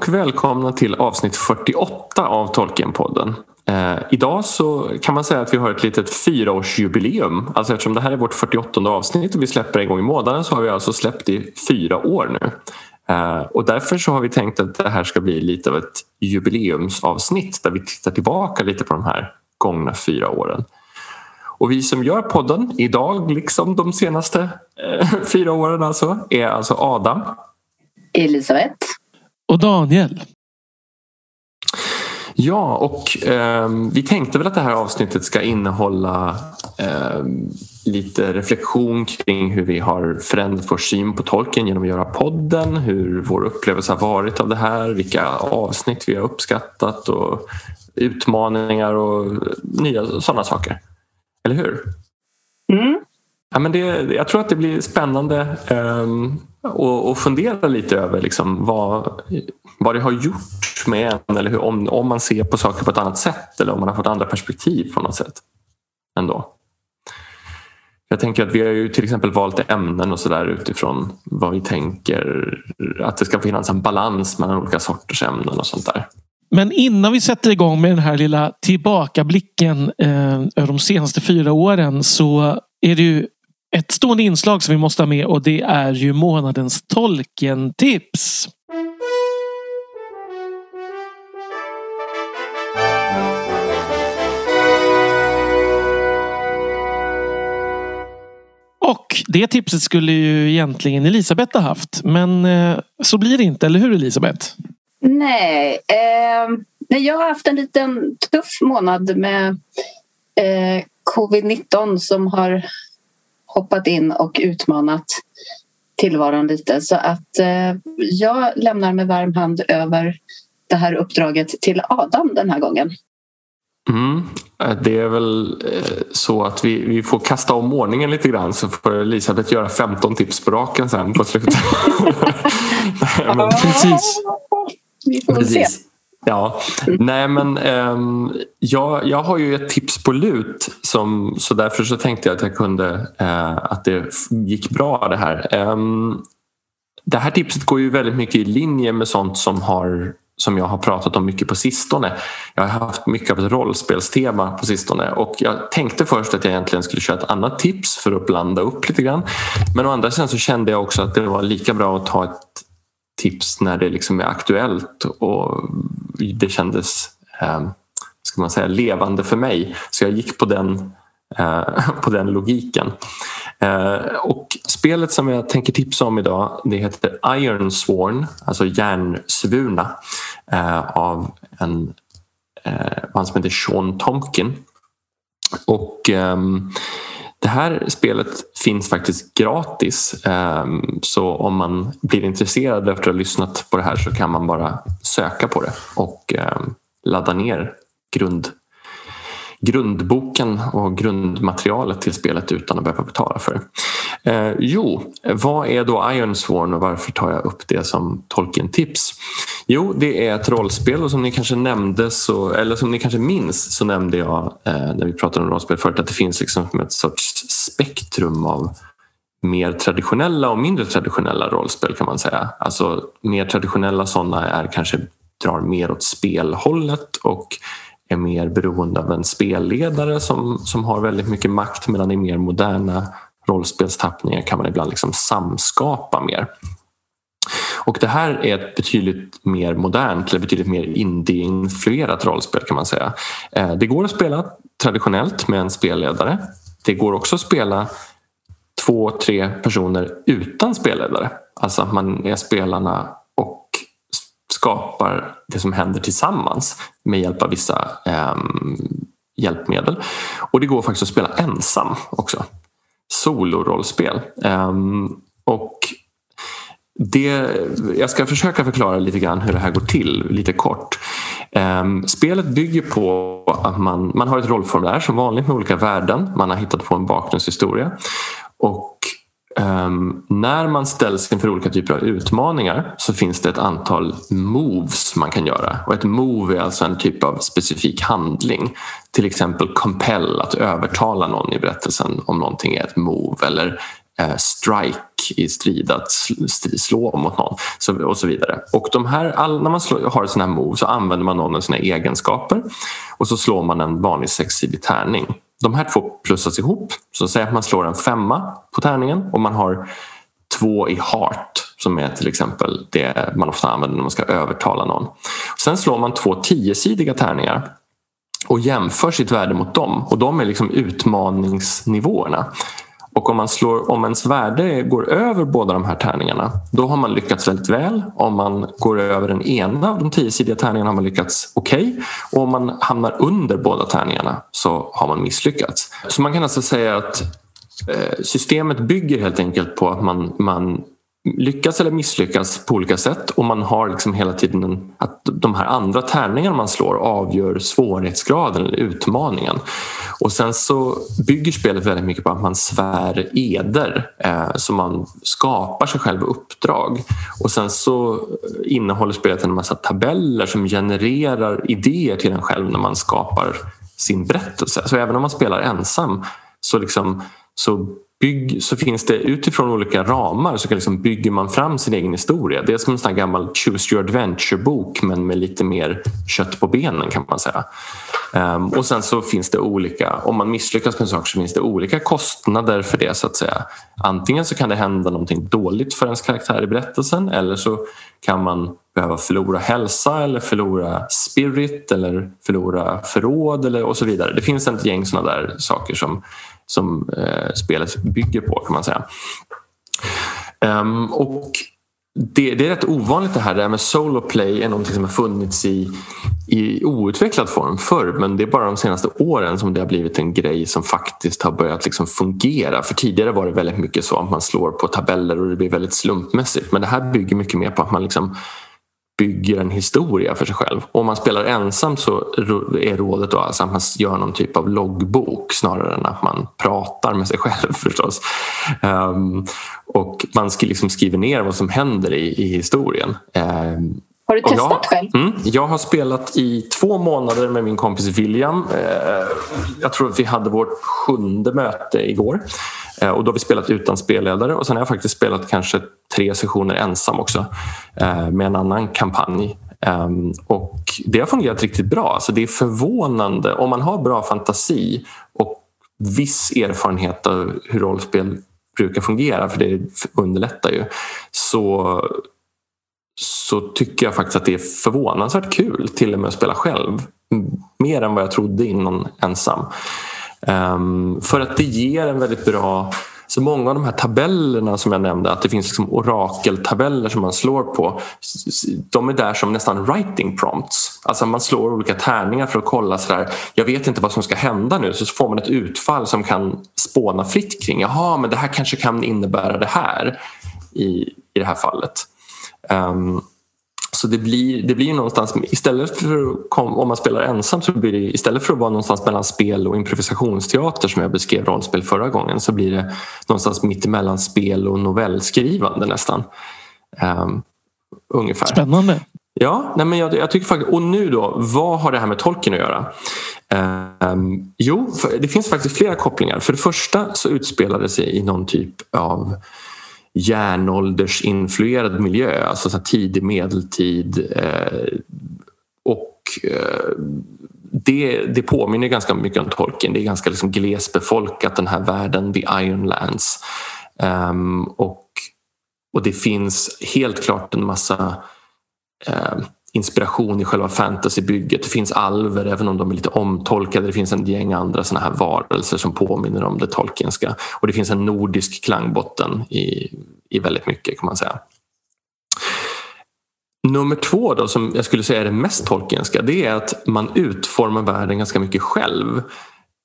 och välkomna till avsnitt 48 av Tolkienpodden. Eh, idag så kan man säga att vi har ett litet fyraårsjubileum. Alltså eftersom det här är vårt 48 avsnitt och vi släpper en gång i månaden så har vi alltså släppt i fyra år nu. Eh, och därför så har vi tänkt att det här ska bli lite av ett jubileumsavsnitt där vi tittar tillbaka lite på de här gångna fyra åren. Och vi som gör podden idag, liksom de senaste eh, fyra åren alltså, är alltså Adam. Elisabeth. Och Daniel. Ja, och eh, vi tänkte väl att det här avsnittet ska innehålla eh, lite reflektion kring hur vi har förändrat vår syn på tolken genom att göra podden, hur vår upplevelse har varit av det här, vilka avsnitt vi har uppskattat och utmaningar och nya sådana saker. Eller hur? Mm. Ja, men det, jag tror att det blir spännande um, och, och fundera lite över liksom vad, vad det har gjort med en eller hur, om, om man ser på saker på ett annat sätt eller om man har fått andra perspektiv på något sätt. Ändå. Jag tänker att vi har ju till exempel valt ämnen och sådär utifrån vad vi tänker att det ska finnas en balans mellan olika sorters ämnen och sånt där. Men innan vi sätter igång med den här lilla tillbakablicken eh, över de senaste fyra åren så är det ju ett stående inslag som vi måste ha med och det är ju månadens Tolkien-tips. Och det tipset skulle ju egentligen Elisabeth ha haft. Men eh, så blir det inte, eller hur Elisabeth? Nej, eh, jag har haft en liten tuff månad med eh, covid-19 som har hoppat in och utmanat tillvaron lite. Så att eh, jag lämnar med varm hand över det här uppdraget till Adam den här gången. Mm. Det är väl eh, så att vi, vi får kasta om ordningen lite grann så får Elisabeth göra 15 tips på raken sen på slutet. men, precis. Vi får precis. se. Ja, nej men um, jag, jag har ju ett tips på lut som, så därför så tänkte jag att jag kunde uh, att det gick bra det här. Um, det här tipset går ju väldigt mycket i linje med sånt som, har, som jag har pratat om mycket på sistone. Jag har haft mycket av ett rollspelstema på sistone och jag tänkte först att jag egentligen skulle köra ett annat tips för att blanda upp lite grann. Men å andra sidan så kände jag också att det var lika bra att ta ett tips när det liksom är aktuellt och det kändes eh, ska man säga, levande för mig. Så jag gick på den, eh, på den logiken. Eh, och spelet som jag tänker tipsa om idag det heter Iron Sworn, alltså järnsvurna eh, av en eh, man som heter Sean Tomkin. Och ehm, det här spelet finns faktiskt gratis ehm, så om man blir intresserad efter att ha lyssnat på det här så kan man bara söka på det och ehm, ladda ner grund, grundboken och grundmaterialet till spelet utan att behöva betala för det. Eh, jo, vad är då Ironsworn och varför tar jag upp det som Tolkien-tips? Jo, det är ett rollspel och som ni kanske nämnde så, eller som ni kanske minns så nämnde jag eh, när vi pratade om rollspel förut att det finns liksom ett sorts spektrum av mer traditionella och mindre traditionella rollspel kan man säga. Alltså mer traditionella sådana är kanske drar mer åt spelhållet och är mer beroende av en spelledare som, som har väldigt mycket makt medan i mer moderna rollspelstappningar kan man ibland liksom samskapa mer. Och det här är ett betydligt mer modernt, eller betydligt mer indie-influerat rollspel kan man säga. Eh, det går att spela traditionellt med en spelledare. Det går också att spela två, tre personer utan spelledare. Alltså att man är spelarna skapar det som händer tillsammans med hjälp av vissa eh, hjälpmedel. Och det går faktiskt att spela ensam också. Solorollspel. Eh, och det, jag ska försöka förklara lite grann hur det här går till, lite kort. Ehm, spelet bygger på att man, man har ett rollformulär som vanligt med olika värden. Man har hittat på en bakgrundshistoria. Och um, när man ställs inför olika typer av utmaningar så finns det ett antal moves man kan göra. Och ett move är alltså en typ av specifik handling. Till exempel compel, att övertala någon i berättelsen om någonting är ett move. Eller uh, strike i strid att slå mot någon och så vidare. Och de här, all, när man slår, har en sån här move så använder man någon av sina egenskaper och så slår man en vanlig sexsidig tärning. De här två plussas ihop. Så säg att man slår en femma på tärningen och man har två i heart som är till exempel det man ofta använder när man ska övertala någon. Sen slår man två tiosidiga tärningar och jämför sitt värde mot dem och de är liksom utmaningsnivåerna. Och om, man slår, om ens värde går över båda de här tärningarna då har man lyckats väldigt väl. Om man går över den ena av de tiosidiga tärningarna har man lyckats okej. Okay. Och om man hamnar under båda tärningarna så har man misslyckats. Så man kan alltså säga att eh, systemet bygger helt enkelt på att man, man lyckas eller misslyckas på olika sätt och man har liksom hela tiden en, att de här andra tärningarna man slår avgör svårighetsgraden eller utmaningen. Och sen så bygger spelet väldigt mycket på att man svär eder eh, så man skapar sig själv uppdrag och sen så eh, innehåller spelet en massa tabeller som genererar idéer till en själv när man skapar sin berättelse. Så även om man spelar ensam så, liksom, så bygg, så finns det utifrån olika ramar så liksom bygger man fram sin egen historia. Det är som en sån gammal Choose your adventure-bok men med lite mer kött på benen kan man säga. Um, och sen så finns det olika, om man misslyckas med en sak så finns det olika kostnader för det så att säga. Antingen så kan det hända någonting dåligt för ens karaktär i berättelsen eller så kan man behöva förlora hälsa eller förlora spirit eller förlora förråd eller och så vidare. Det finns ett gäng sådana där saker som som eh, spelet bygger på kan man säga. Um, och det, det, är rätt ovanligt det här. Det här med solo play är någonting som har funnits i, i outvecklad form förr men det är bara de senaste åren som det har blivit en grej som faktiskt har börjat liksom fungera. För tidigare var det väldigt mycket så att man slår på tabeller och det blir väldigt slumpmässigt men det här bygger mycket mer på att man liksom bygger en historia för sig själv. Om man spelar ensam så är rådet då alltså att man gör någon typ av loggbok snarare än att man pratar med sig själv förstås. Um, och man liksom skriver ner vad som händer i, i historien. Um, har du testat jag, själv? Mm, jag har spelat i två månader med min kompis William. Uh, jag tror att vi hade vårt sjunde möte igår. Uh, och då har vi spelat utan spelledare och sen har jag faktiskt spelat kanske tre sessioner ensam också eh, med en annan kampanj. Ehm, och det har fungerat riktigt bra. Alltså det är förvånande om man har bra fantasi och viss erfarenhet av hur rollspel brukar fungera, för det underlättar ju, så, så tycker jag faktiskt att det är förvånansvärt kul till och med att spela själv. Mer än vad jag trodde innan ensam. Um, för att det ger en väldigt bra så många av de här tabellerna som jag nämnde, att det finns liksom orakeltabeller som man slår på, de är där som nästan writing prompts. Alltså man slår olika tärningar för att kolla sådär, jag vet inte vad som ska hända nu, så får man ett utfall som kan spåna fritt kring, jaha men det här kanske kan innebära det här i, i det här fallet. Um, så det blir, det blir någonstans, istället för om man spelar ensam så blir det istället för att vara någonstans mellan spel och improvisationsteater som jag beskrev rollspel förra gången så blir det någonstans mitt emellan spel och novellskrivande nästan. Um, ungefär. Spännande. Ja, nej men jag, jag, tycker faktiskt, och nu då, vad har det här med tolken att göra? Um, jo, det finns faktiskt flera kopplingar. För det första så utspelade det sig i någon typ av järnåldersinfluerad miljö, alltså så tidig medeltid. Eh, och eh, det, det påminner ganska mycket om Tolkien. Det är ganska liksom glesbefolkat den här världen, the Ironlands. Um, ehm, och, och det finns helt klart en massa uh, inspiration i själva fantasybygget. Det finns alver, även om de är lite omtolkade. Det finns en gäng andra såna här varelser som påminner om det tolkienska. Och det finns en nordisk klangbotten i, i väldigt mycket kan man säga. Nummer två då, som jag skulle säga är det mest tolkienska, det är att man utformar världen ganska mycket själv.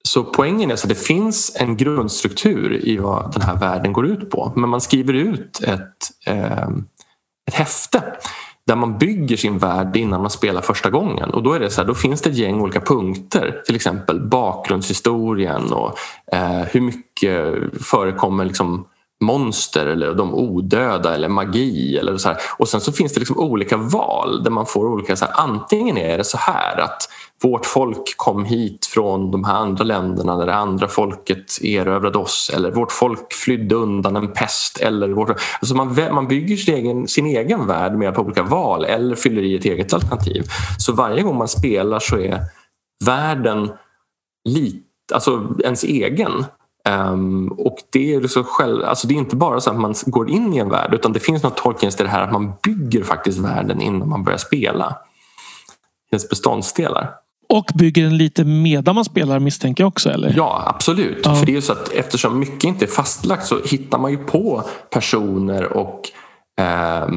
Så poängen är att det finns en grundstruktur i vad den här världen går ut på. Men man skriver ut ett, eh, ett häfte där man bygger sin värld innan man spelar första gången. Och då, är det så här, då finns det ett gäng olika punkter, till exempel bakgrundshistorien och eh, hur mycket förekommer liksom monster eller de odöda eller magi. Eller så här. Och sen så finns det liksom olika val där man får olika... Så här, antingen är det så här att vårt folk kom hit från de här andra länderna där det andra folket erövrade oss eller vårt folk flydde undan en pest. Eller vårt, alltså man, man bygger sin egen, sin egen värld med på olika val eller fyller i ett eget alternativ. Så varje gång man spelar så är världen lite, alltså ens egen. Um, och det är, så själv, alltså det är inte bara så att man går in i en värld utan det finns något Tolkiens i det här att man bygger faktiskt världen innan man börjar spela. Finns beståndsdelar. Och bygger den lite medan man spelar misstänker jag också? Eller? Ja, absolut. Ja. För det är så att eftersom mycket inte är fastlagt så hittar man ju på personer och eh,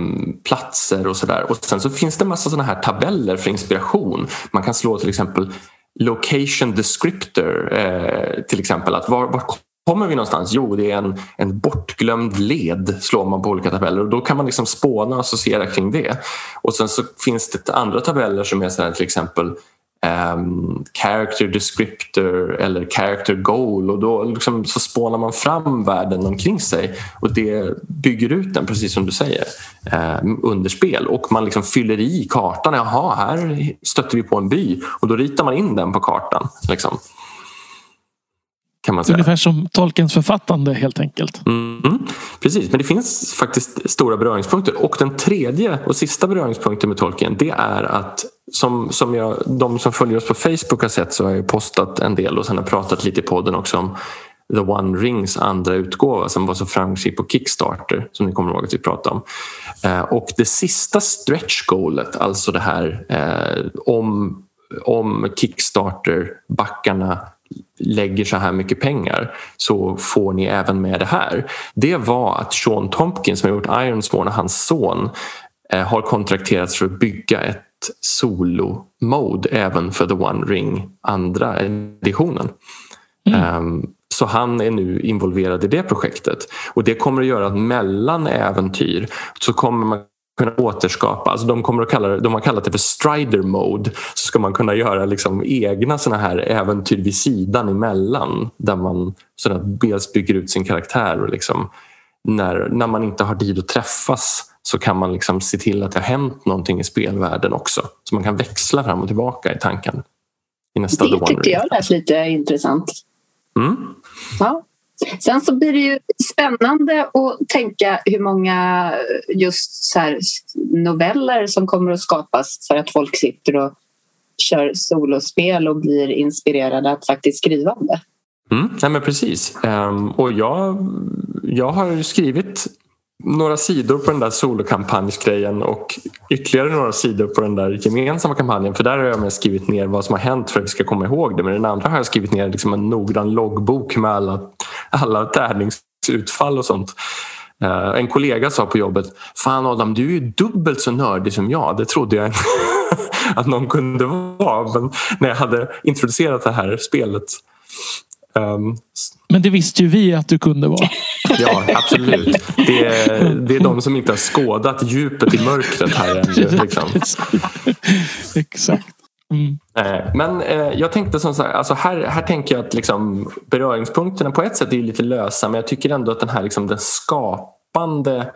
platser och sådär. Och sen så finns det en massa sådana här tabeller för inspiration. Man kan slå till exempel location descriptor eh, till exempel. Att var, var kommer vi någonstans? Jo, det är en, en bortglömd led slår man på olika tabeller och då kan man liksom spåna och associera kring det. Och sen så finns det andra tabeller som är så till exempel um, character descriptor eller character goal och då liksom så spånar man fram världen omkring sig och det bygger ut den precis som du säger um, under spel och man liksom fyller i kartan. Jaha, här stötte vi på en by och då ritar man in den på kartan. Liksom. Ungefär som Tolkiens författande helt enkelt. Mm, precis, men det finns faktiskt stora beröringspunkter. Och den tredje och sista beröringspunkten med Tolkien det är att som, som jag, de som följer oss på Facebook har sett så har jag postat en del och sen har pratat lite i podden också om The One Rings andra utgåva som var så framgångsrik på Kickstarter som ni kommer ihåg att vi pratade om. Eh, och det sista stretch goalet, alltså det här eh, om, om Kickstarter-backarna lägger så här mycket pengar så får ni även med det här. Det var att Sean Tompkins som har gjort Ironsworn och hans son eh, har kontrakterats för att bygga ett solo-mode även för The One Ring andra editionen. Mm. Um, så han är nu involverad i det projektet och det kommer att göra att mellan äventyr så kommer man kunna återskapa, alltså de, kommer att kalla det, de har kallat det för strider mode, så ska man kunna göra liksom egna såna här äventyr vid sidan emellan där man dels bygger ut sin karaktär och liksom, när, när man inte har tid att träffas så kan man liksom se till att det har hänt någonting i spelvärlden också. Så man kan växla fram och tillbaka i tanken. I nästa det tyckte jag lät lite intressant. Mm. Ja. Sen så blir det ju spännande att tänka hur många just så här noveller som kommer att skapas för att folk sitter och kör solospel och blir inspirerade att faktiskt skriva om det. Mm, nej men precis. Um, och jag, jag har skrivit några sidor på den där solokampanjsgrejen och ytterligare några sidor på den där gemensamma kampanjen. För där har jag skrivit ner vad som har hänt för att vi ska komma ihåg det. Men den andra har jag skrivit ner liksom en noggrann loggbok med alla, alla tärningsutfall och sånt. Uh, en kollega sa på jobbet Fan Adam, du är ju dubbelt så nördig som jag. Det trodde jag att någon kunde vara. Men när jag hade introducerat det här spelet Um, men det visste ju vi att du kunde vara. Ja, absolut. Det är, det är de som inte har skådat djupet i mörkret här ännu. Liksom. Exakt. Mm. Men eh, jag tänkte som så här, alltså här, här tänker jag att liksom beröringspunkterna på ett sätt är lite lösa men jag tycker ändå att den här liksom, den skapande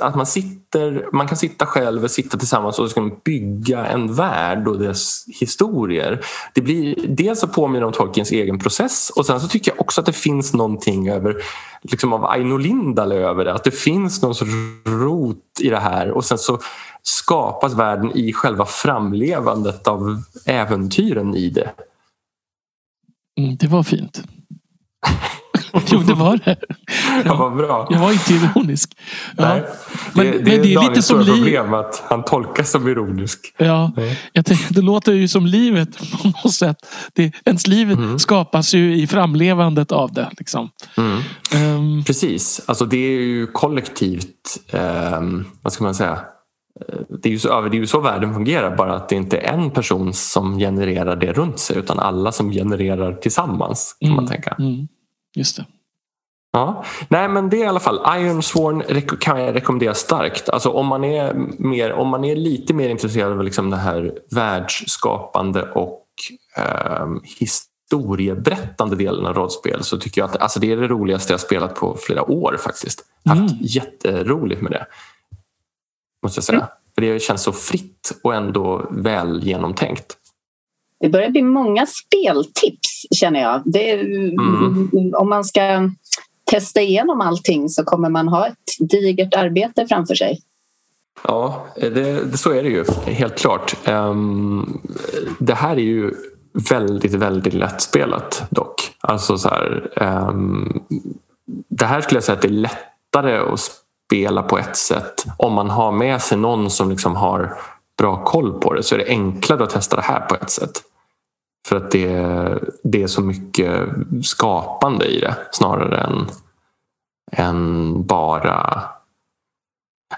att man, sitter, man kan sitta själv, sitta tillsammans och liksom bygga en värld och dess historier. Det blir, dels så påminner om Tolkiens egen process och sen så tycker jag också att det finns någonting över, liksom av Aino Lindale över det. Att det finns någon sorts rot i det här och sen så skapas världen i själva framlevandet av äventyren i det. Mm, det var fint. jo, det var det. Ja, vad bra. Jag var inte ironisk. Ja. Nej, men, det, det, men det är lite som problem att han tolkas som ironisk. Ja, jag tänkte, det låter ju som livet på något sätt. Det, ens liv mm. skapas ju i framlevandet av det. Liksom. Mm. Um, Precis, alltså det är ju kollektivt, um, vad ska man säga? Det är, ju så, det är så världen fungerar, bara att det inte är en person som genererar det runt sig utan alla som genererar tillsammans. kan mm. man tänka. Mm. Just det. Ja, nej men det är i alla fall Ironsworn kan jag rekommendera starkt. Alltså om man är, mer, om man är lite mer intresserad av liksom det här världsskapande och eh, historieberättande delen av rollspel så tycker jag att alltså, det är det roligaste jag spelat på flera år faktiskt. Har haft mm. jätteroligt med det. Måste jag säga. Mm. För det känns så fritt och ändå väl genomtänkt. Det börjar bli många speltips känner jag. Det, mm. Om man ska testa igenom allting så kommer man ha ett digert arbete framför sig. Ja, det, så är det ju helt klart. Um, det här är ju väldigt, väldigt lättspelat dock. Alltså så här, um, det här skulle jag säga att det är lättare att spela på ett sätt. Om man har med sig någon som liksom har bra koll på det så är det enklare att testa det här på ett sätt. För att det, det är så mycket skapande i det snarare än, än bara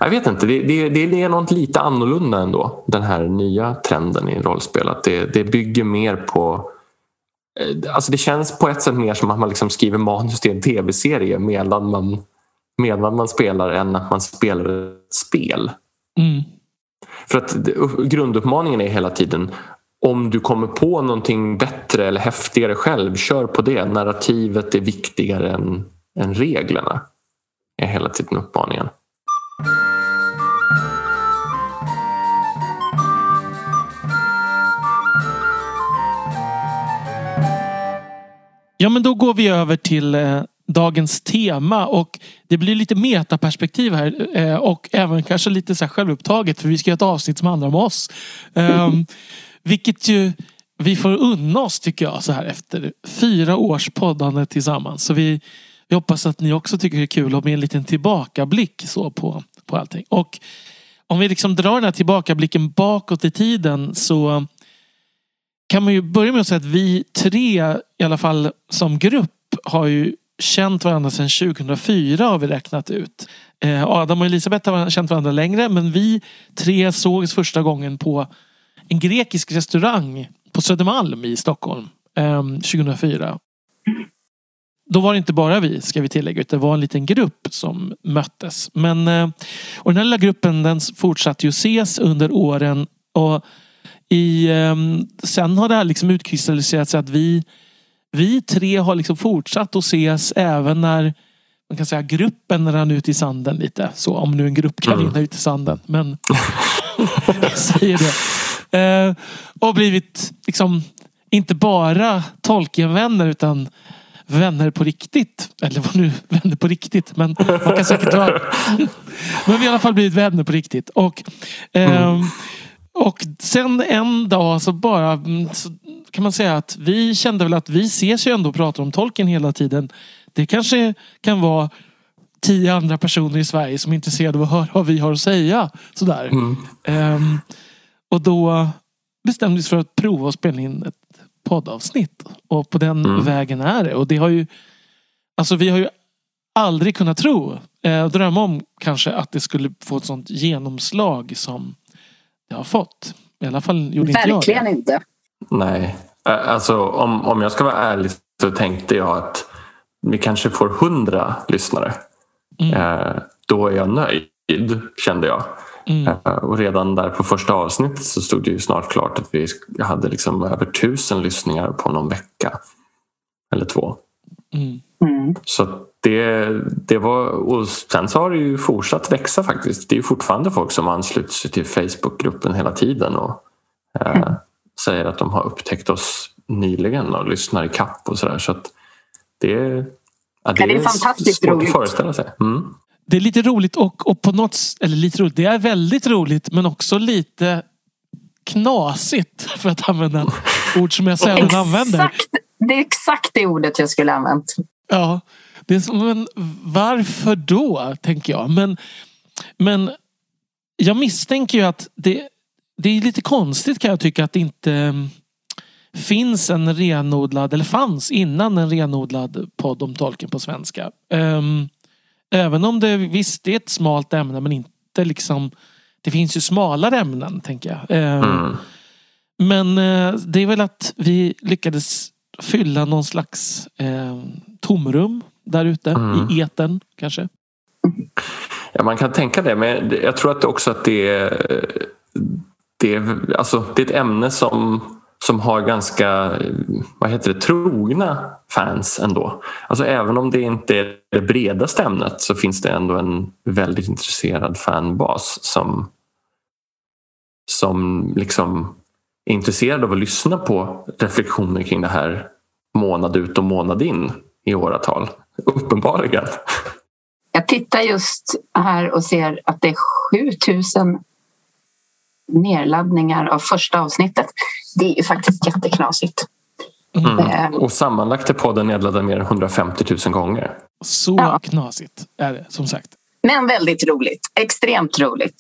jag vet inte, det, det, det är något lite annorlunda ändå. Den här nya trenden i rollspel. Att det, det bygger mer på eh, Alltså det känns på ett sätt mer som att man liksom skriver manus till en tv-serie medan man, medan man spelar än att man spelar ett spel. Mm. För att grunduppmaningen är hela tiden om du kommer på någonting bättre eller häftigare själv, kör på det. Narrativet är viktigare än, än reglerna. är hela tiden uppmaningen. Ja, men då går vi över till eh, dagens tema och det blir lite metaperspektiv här eh, och även kanske lite så här självupptaget för vi ska göra ett avsnitt som handlar om oss. Um, vilket ju vi får unna oss tycker jag så här efter fyra års poddande tillsammans. Så vi, vi hoppas att ni också tycker det är kul att med en liten tillbakablick så på, på allting. Och om vi liksom drar den här tillbakablicken bakåt i tiden så kan man ju börja med att säga att vi tre, i alla fall som grupp, har ju känt varandra sedan 2004 har vi räknat ut. Eh, Adam och Elisabeth har känt varandra längre men vi tre sågs första gången på en grekisk restaurang på Södermalm i Stockholm 2004. Ehm, Då var det inte bara vi, ska vi tillägga, utan det var en liten grupp som möttes. Men, eh, och den här lilla gruppen den fortsatte ju ses under åren. Och i, ehm, sen har det här liksom utkristalliserat sig att vi, vi tre har liksom fortsatt att ses även när man kan säga gruppen rann ut i sanden lite. Så om nu en grupp kan mm. rinna ut i sanden. Men jag säger det. Eh, och blivit liksom inte bara Tolkien-vänner utan vänner på riktigt. Eller vad nu vänner på riktigt. Men man kan säkert vara... men vi har i alla fall blivit vänner på riktigt. Och, eh, mm. och sen en dag så bara mm, så kan man säga att vi kände väl att vi ses ju ändå och pratar om Tolkien hela tiden. Det kanske kan vara tio andra personer i Sverige som är intresserade av att höra vad vi har att säga. Sådär. Mm. Um, och då bestämdes för att prova att spela in ett poddavsnitt. Och på den mm. vägen är det. Och det har ju Alltså vi har ju aldrig kunnat tro, eh, drömma om kanske att det skulle få ett sånt genomslag som det har fått. I alla fall gjorde inte jag Verkligen inte. Nej, alltså om, om jag ska vara ärlig så tänkte jag att vi kanske får hundra lyssnare. Mm. Eh, då är jag nöjd, kände jag. Mm. Eh, och redan där på första avsnittet så stod det ju snart klart att vi hade liksom över tusen lyssningar på någon vecka. Eller två. Mm. mm. Så det, det var, och sen så har det ju fortsatt växa faktiskt. Det är ju fortfarande folk som ansluter sig till Facebookgruppen hela tiden och eh, mm. säger att de har upptäckt oss nyligen och lyssnar i kapp och sådär. Så att det, ja, det, det är fantastiskt svårt roligt. att föreställa sig. Mm det är lite roligt och, och på något eller lite roligt, det är väldigt roligt men också lite knasigt för att använda ord som jag sällan använder. Det är exakt det ordet jag skulle använt. Ja, det är som, men varför då, tänker jag. Men, men jag misstänker ju att det, det är lite konstigt kan jag tycka att det inte mm, finns en renodlad, eller fanns innan en renodlad podd om tolken på svenska. Um, Även om det visst är ett smalt ämne men inte liksom Det finns ju smalare ämnen tänker jag. Eh, mm. Men eh, det är väl att vi lyckades fylla någon slags eh, tomrum där ute mm. i eten kanske. Ja, man kan tänka det men jag tror att också att det är, det är, alltså, det är ett ämne som som har ganska vad heter det, trogna fans ändå. Alltså även om det inte är det bredaste ämnet så finns det ändå en väldigt intresserad fanbas som, som liksom är intresserad av att lyssna på reflektioner kring det här månad ut och månad in i åratal. Uppenbarligen. Jag tittar just här och ser att det är 7000 nedladdningar av första avsnittet. Det är ju faktiskt jätteknasigt. Mm. Eh. Och sammanlagt är podden nedladdad mer än 150 000 gånger. Så ja. knasigt är det som sagt. Men väldigt roligt. Extremt roligt.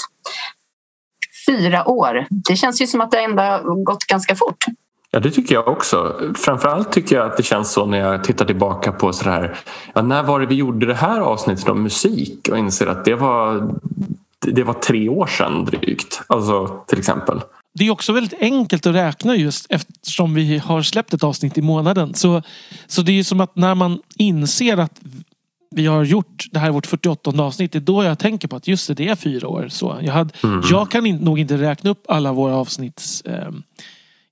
Fyra år. Det känns ju som att det ändå gått ganska fort. Ja, det tycker jag också. Framförallt tycker jag att det känns så när jag tittar tillbaka på så här, ja, när var det vi gjorde det här avsnittet om musik och inser att det var, det var tre år sedan drygt. Alltså till exempel. Det är också väldigt enkelt att räkna just eftersom vi har släppt ett avsnitt i månaden. Så, så det är som att när man inser att vi har gjort, det här är vårt 48 avsnitt, det är då jag tänker på att just det, det är fyra år. Så jag, hade, mm. jag kan in, nog inte räkna upp alla våra avsnitts eh,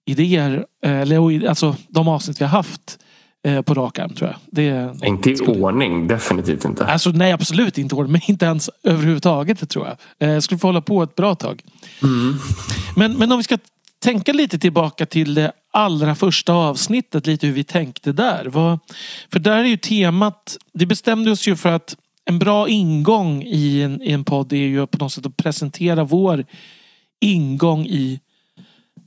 idéer, eh, eller alltså de avsnitt vi har haft eh, på rak arm tror jag. Det, inte i skulle... ordning, definitivt inte. Alltså, nej, absolut inte i ordning, men inte ens överhuvudtaget tror jag. Eh, jag skulle få hålla på ett bra tag. Mm. Men, men om vi ska tänka lite tillbaka till det allra första avsnittet, lite hur vi tänkte där. Vad, för där är ju temat, det bestämde oss ju för att en bra ingång i en, i en podd är ju på något sätt att presentera vår ingång i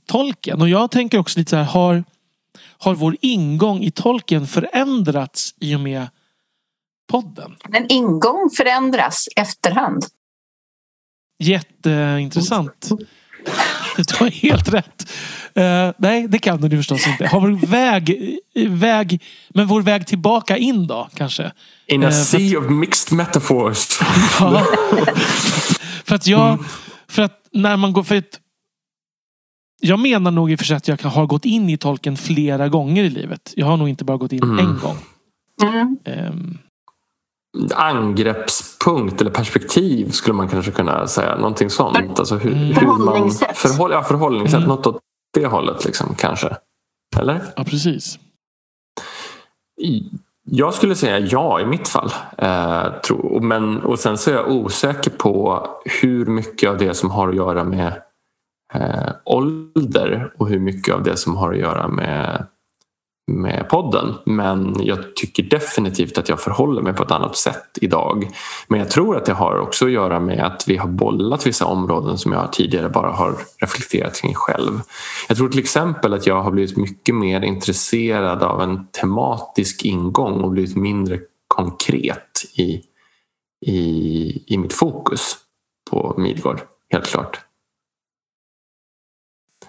tolken. Och jag tänker också lite så här, har, har vår ingång i tolken förändrats i och med podden? En ingång förändras efterhand. Jätteintressant. Du har helt rätt. Uh, nej, det kan du förstås inte. Har vår väg, väg, men vår väg tillbaka in då kanske? In a uh, sea att, of mixed metaphors. ja, för att jag, för att när man går, för ett, jag menar nog i och för sig att jag har gått in i tolken flera gånger i livet. Jag har nog inte bara gått in mm. en gång. Mm. Um. Angreppspunkt eller perspektiv skulle man kanske kunna säga. Någonting sånt. Alltså hur, mm. förhållningssätt. Man, förhåll, ja, förhållningssätt. Mm. Något åt det hållet liksom, kanske. Eller? Ja, precis. Jag skulle säga ja i mitt fall. Eh, tro, men, och sen så är jag osäker på hur mycket av det som har att göra med eh, ålder och hur mycket av det som har att göra med, med podden. Men jag tycker definitivt att jag förhåller mig på ett annat sätt idag. Men jag tror att det har också att göra med att vi har bollat vissa områden som jag tidigare bara har reflekterat kring själv. Jag tror till exempel att jag har blivit mycket mer intresserad av en tematisk ingång och blivit mindre konkret i, i, i mitt fokus på Midgård, helt klart.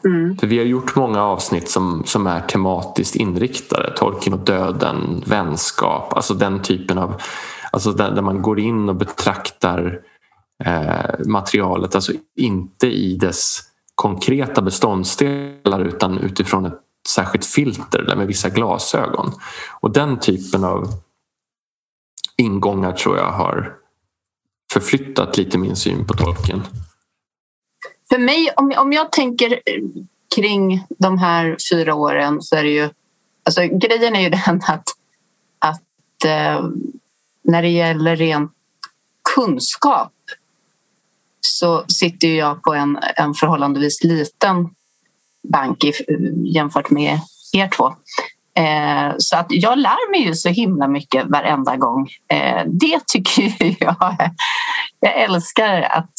Mm. För vi har gjort många avsnitt som, som är tematiskt inriktade. Tolkien och döden, vänskap, alltså den typen av... Alltså där, där man går in och betraktar eh, materialet, alltså inte i dess konkreta beståndsdelar utan utifrån ett särskilt filter eller med vissa glasögon. Och den typen av ingångar tror jag har förflyttat lite min syn på tolken. För mig, om, om jag tänker eh, kring de här fyra åren så är det ju... Alltså, grejen är ju den att, att eh, när det gäller ren kunskap så sitter jag på en, en förhållandevis liten bank i, eh, jämfört med er två. Eh, så att jag lär mig ju så himla mycket varenda gång. Eh, det tycker jag jag älskar att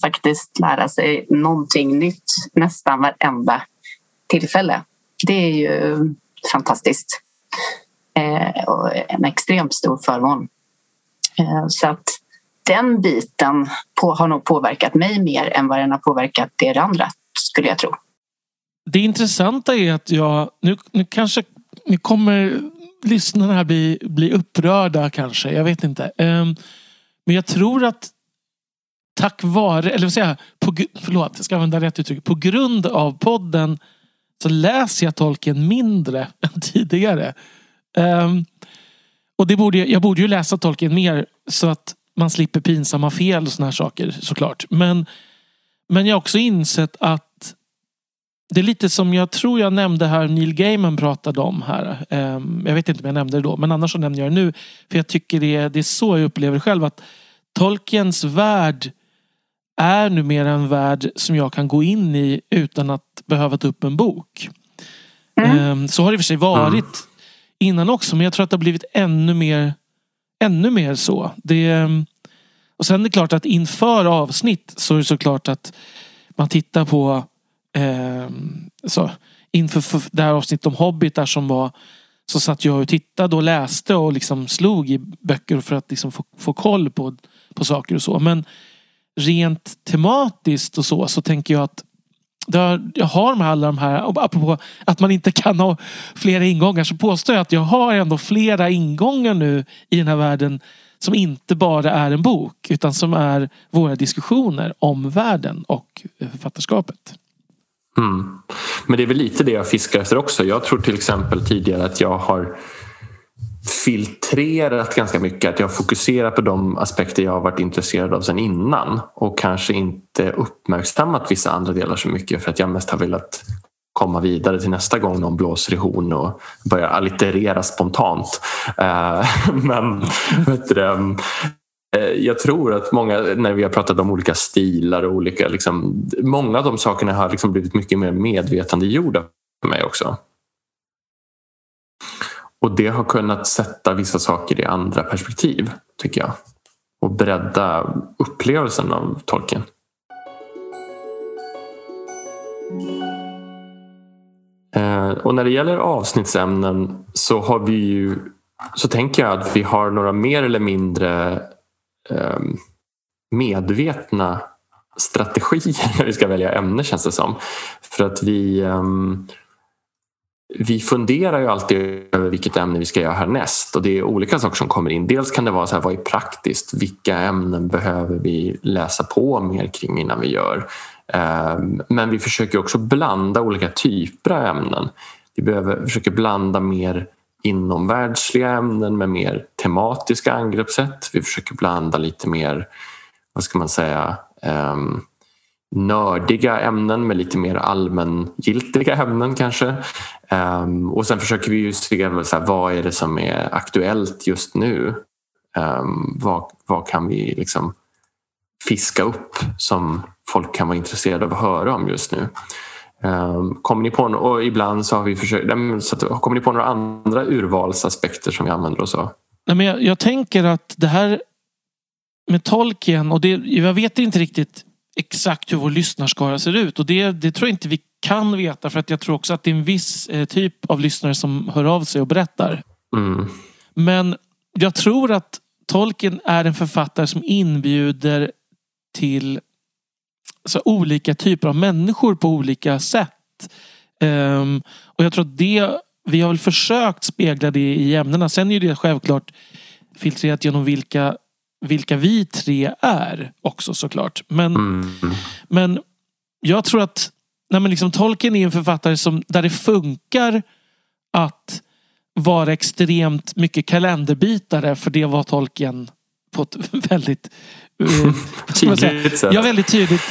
faktiskt lära sig någonting nytt nästan varenda tillfälle. Det är ju fantastiskt. Eh, och en extremt stor förmån. Eh, så att den biten på, har nog påverkat mig mer än vad den har påverkat er andra, skulle jag tro. Det intressanta är att jag, nu, nu kanske nu kommer lyssnarna här bli, bli upprörda kanske, jag vet inte. Um, men jag tror att tack vare, eller vad säga, på, förlåt, jag ska använda rätt uttryck. På grund av podden så läser jag tolken mindre än tidigare. Um, och det borde, jag borde ju läsa tolken mer så att man slipper pinsamma fel och såna här saker såklart. Men, men jag har också insett att det är lite som jag tror jag nämnde här Neil Gaiman pratade om här. Ehm, jag vet inte om jag nämnde det då men annars så nämner jag det nu. För jag tycker det är, det är så jag upplever själv att Tolkiens värld är numera en värld som jag kan gå in i utan att behöva ta upp en bok. Mm. Ehm, så har det i och för sig varit mm. innan också men jag tror att det har blivit ännu mer ännu mer så. Det, ehm, och sen är det klart att inför avsnitt så är det såklart att man tittar på eh, så, inför det här avsnittet om hobbitar som var så satt jag och tittade och läste och liksom slog i böcker för att liksom få, få koll på, på saker och så. Men rent tematiskt och så så tänker jag att jag har med alla de här, apropå att man inte kan ha flera ingångar, så påstår jag att jag har ändå flera ingångar nu i den här världen som inte bara är en bok utan som är våra diskussioner om världen och författarskapet. Mm. Men det är väl lite det jag fiskar efter också. Jag tror till exempel tidigare att jag har filtrerat ganska mycket. Att jag fokuserat på de aspekter jag har varit intresserad av sedan innan och kanske inte uppmärksammat vissa andra delar så mycket för att jag mest har velat komma vidare till nästa gång någon blåser i horn och börjar allitterera spontant. Eh, men vet du, mm. Eh, jag tror att många, när vi har pratat om olika stilar och olika, liksom, många av de sakerna har liksom blivit mycket mer medvetandegjorda för mig också. Och det har kunnat sätta vissa saker i andra perspektiv, tycker jag. Och bredda upplevelsen av tolken. Eh, och när det gäller avsnittsämnen så har vi ju så tänker jag att vi har några mer eller mindre Ehm, medvetna strategier när vi ska välja ämne känns det som. För att vi ehm, vi funderar ju alltid över vilket ämne vi ska göra härnäst och det är olika saker som kommer in. Dels kan det vara så här, vad är praktiskt? Vilka ämnen behöver vi läsa på mer kring innan vi gör? Ehm, men vi försöker också blanda olika typer av ämnen. Vi behöver försöka blanda mer inomvärldsliga ämnen med mer tematiska angreppssätt. Vi försöker blanda lite mer, vad ska man säga, um, nördiga ämnen med lite mer allmängiltiga ämnen kanske. Um, och sen försöker vi ju se så här, vad är det som är aktuellt just nu. Um, vad, vad kan vi liksom fiska upp som folk kan vara intresserade av att höra om just nu. Um, kommer ni på, och ibland så har vi försökt, så kommer ni på några andra urvalsaspekter som vi använder oss av? Nej, men jag, jag tänker att det här med tolken och det, jag vet inte riktigt exakt hur vår lyssnarskara ser ut och det, det tror jag inte vi kan veta för att jag tror också att det är en viss eh, typ av lyssnare som hör av sig och berättar. Mm. Men jag tror att Tolkien är en författare som inbjuder till alltså, olika typer av människor på olika sätt. Um, och jag tror att det, vi har väl försökt spegla det i ämnena. Sen är det självklart filtrerat genom vilka, vilka vi tre är också såklart. Men, mm. men jag tror att nej men liksom, Tolkien är en författare som, där det funkar att vara extremt mycket kalenderbitare för det var Tolkien på ett väldigt eh, tydligt sätt. Ja, väldigt tydligt.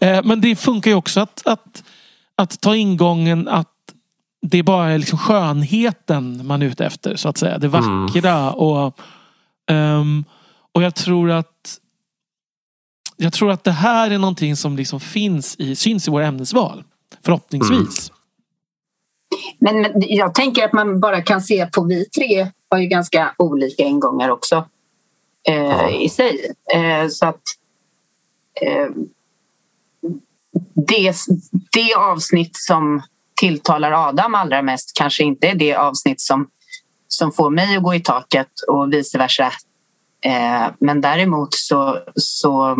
Eh, men det funkar ju också att, att, att ta ingången att det är bara liksom skönheten man är ute efter så att säga. Det vackra mm. och, um, och jag tror att jag tror att det här är någonting som liksom finns i, syns i våra ämnesval. Förhoppningsvis. Mm. Men, jag tänker att man bara kan se på vi tre har ju ganska olika ingångar också eh, ja. i sig. Eh, så att eh, det, det avsnitt som tilltalar Adam allra mest kanske inte är det avsnitt som, som får mig att gå i taket och vice versa. Eh, men däremot så, så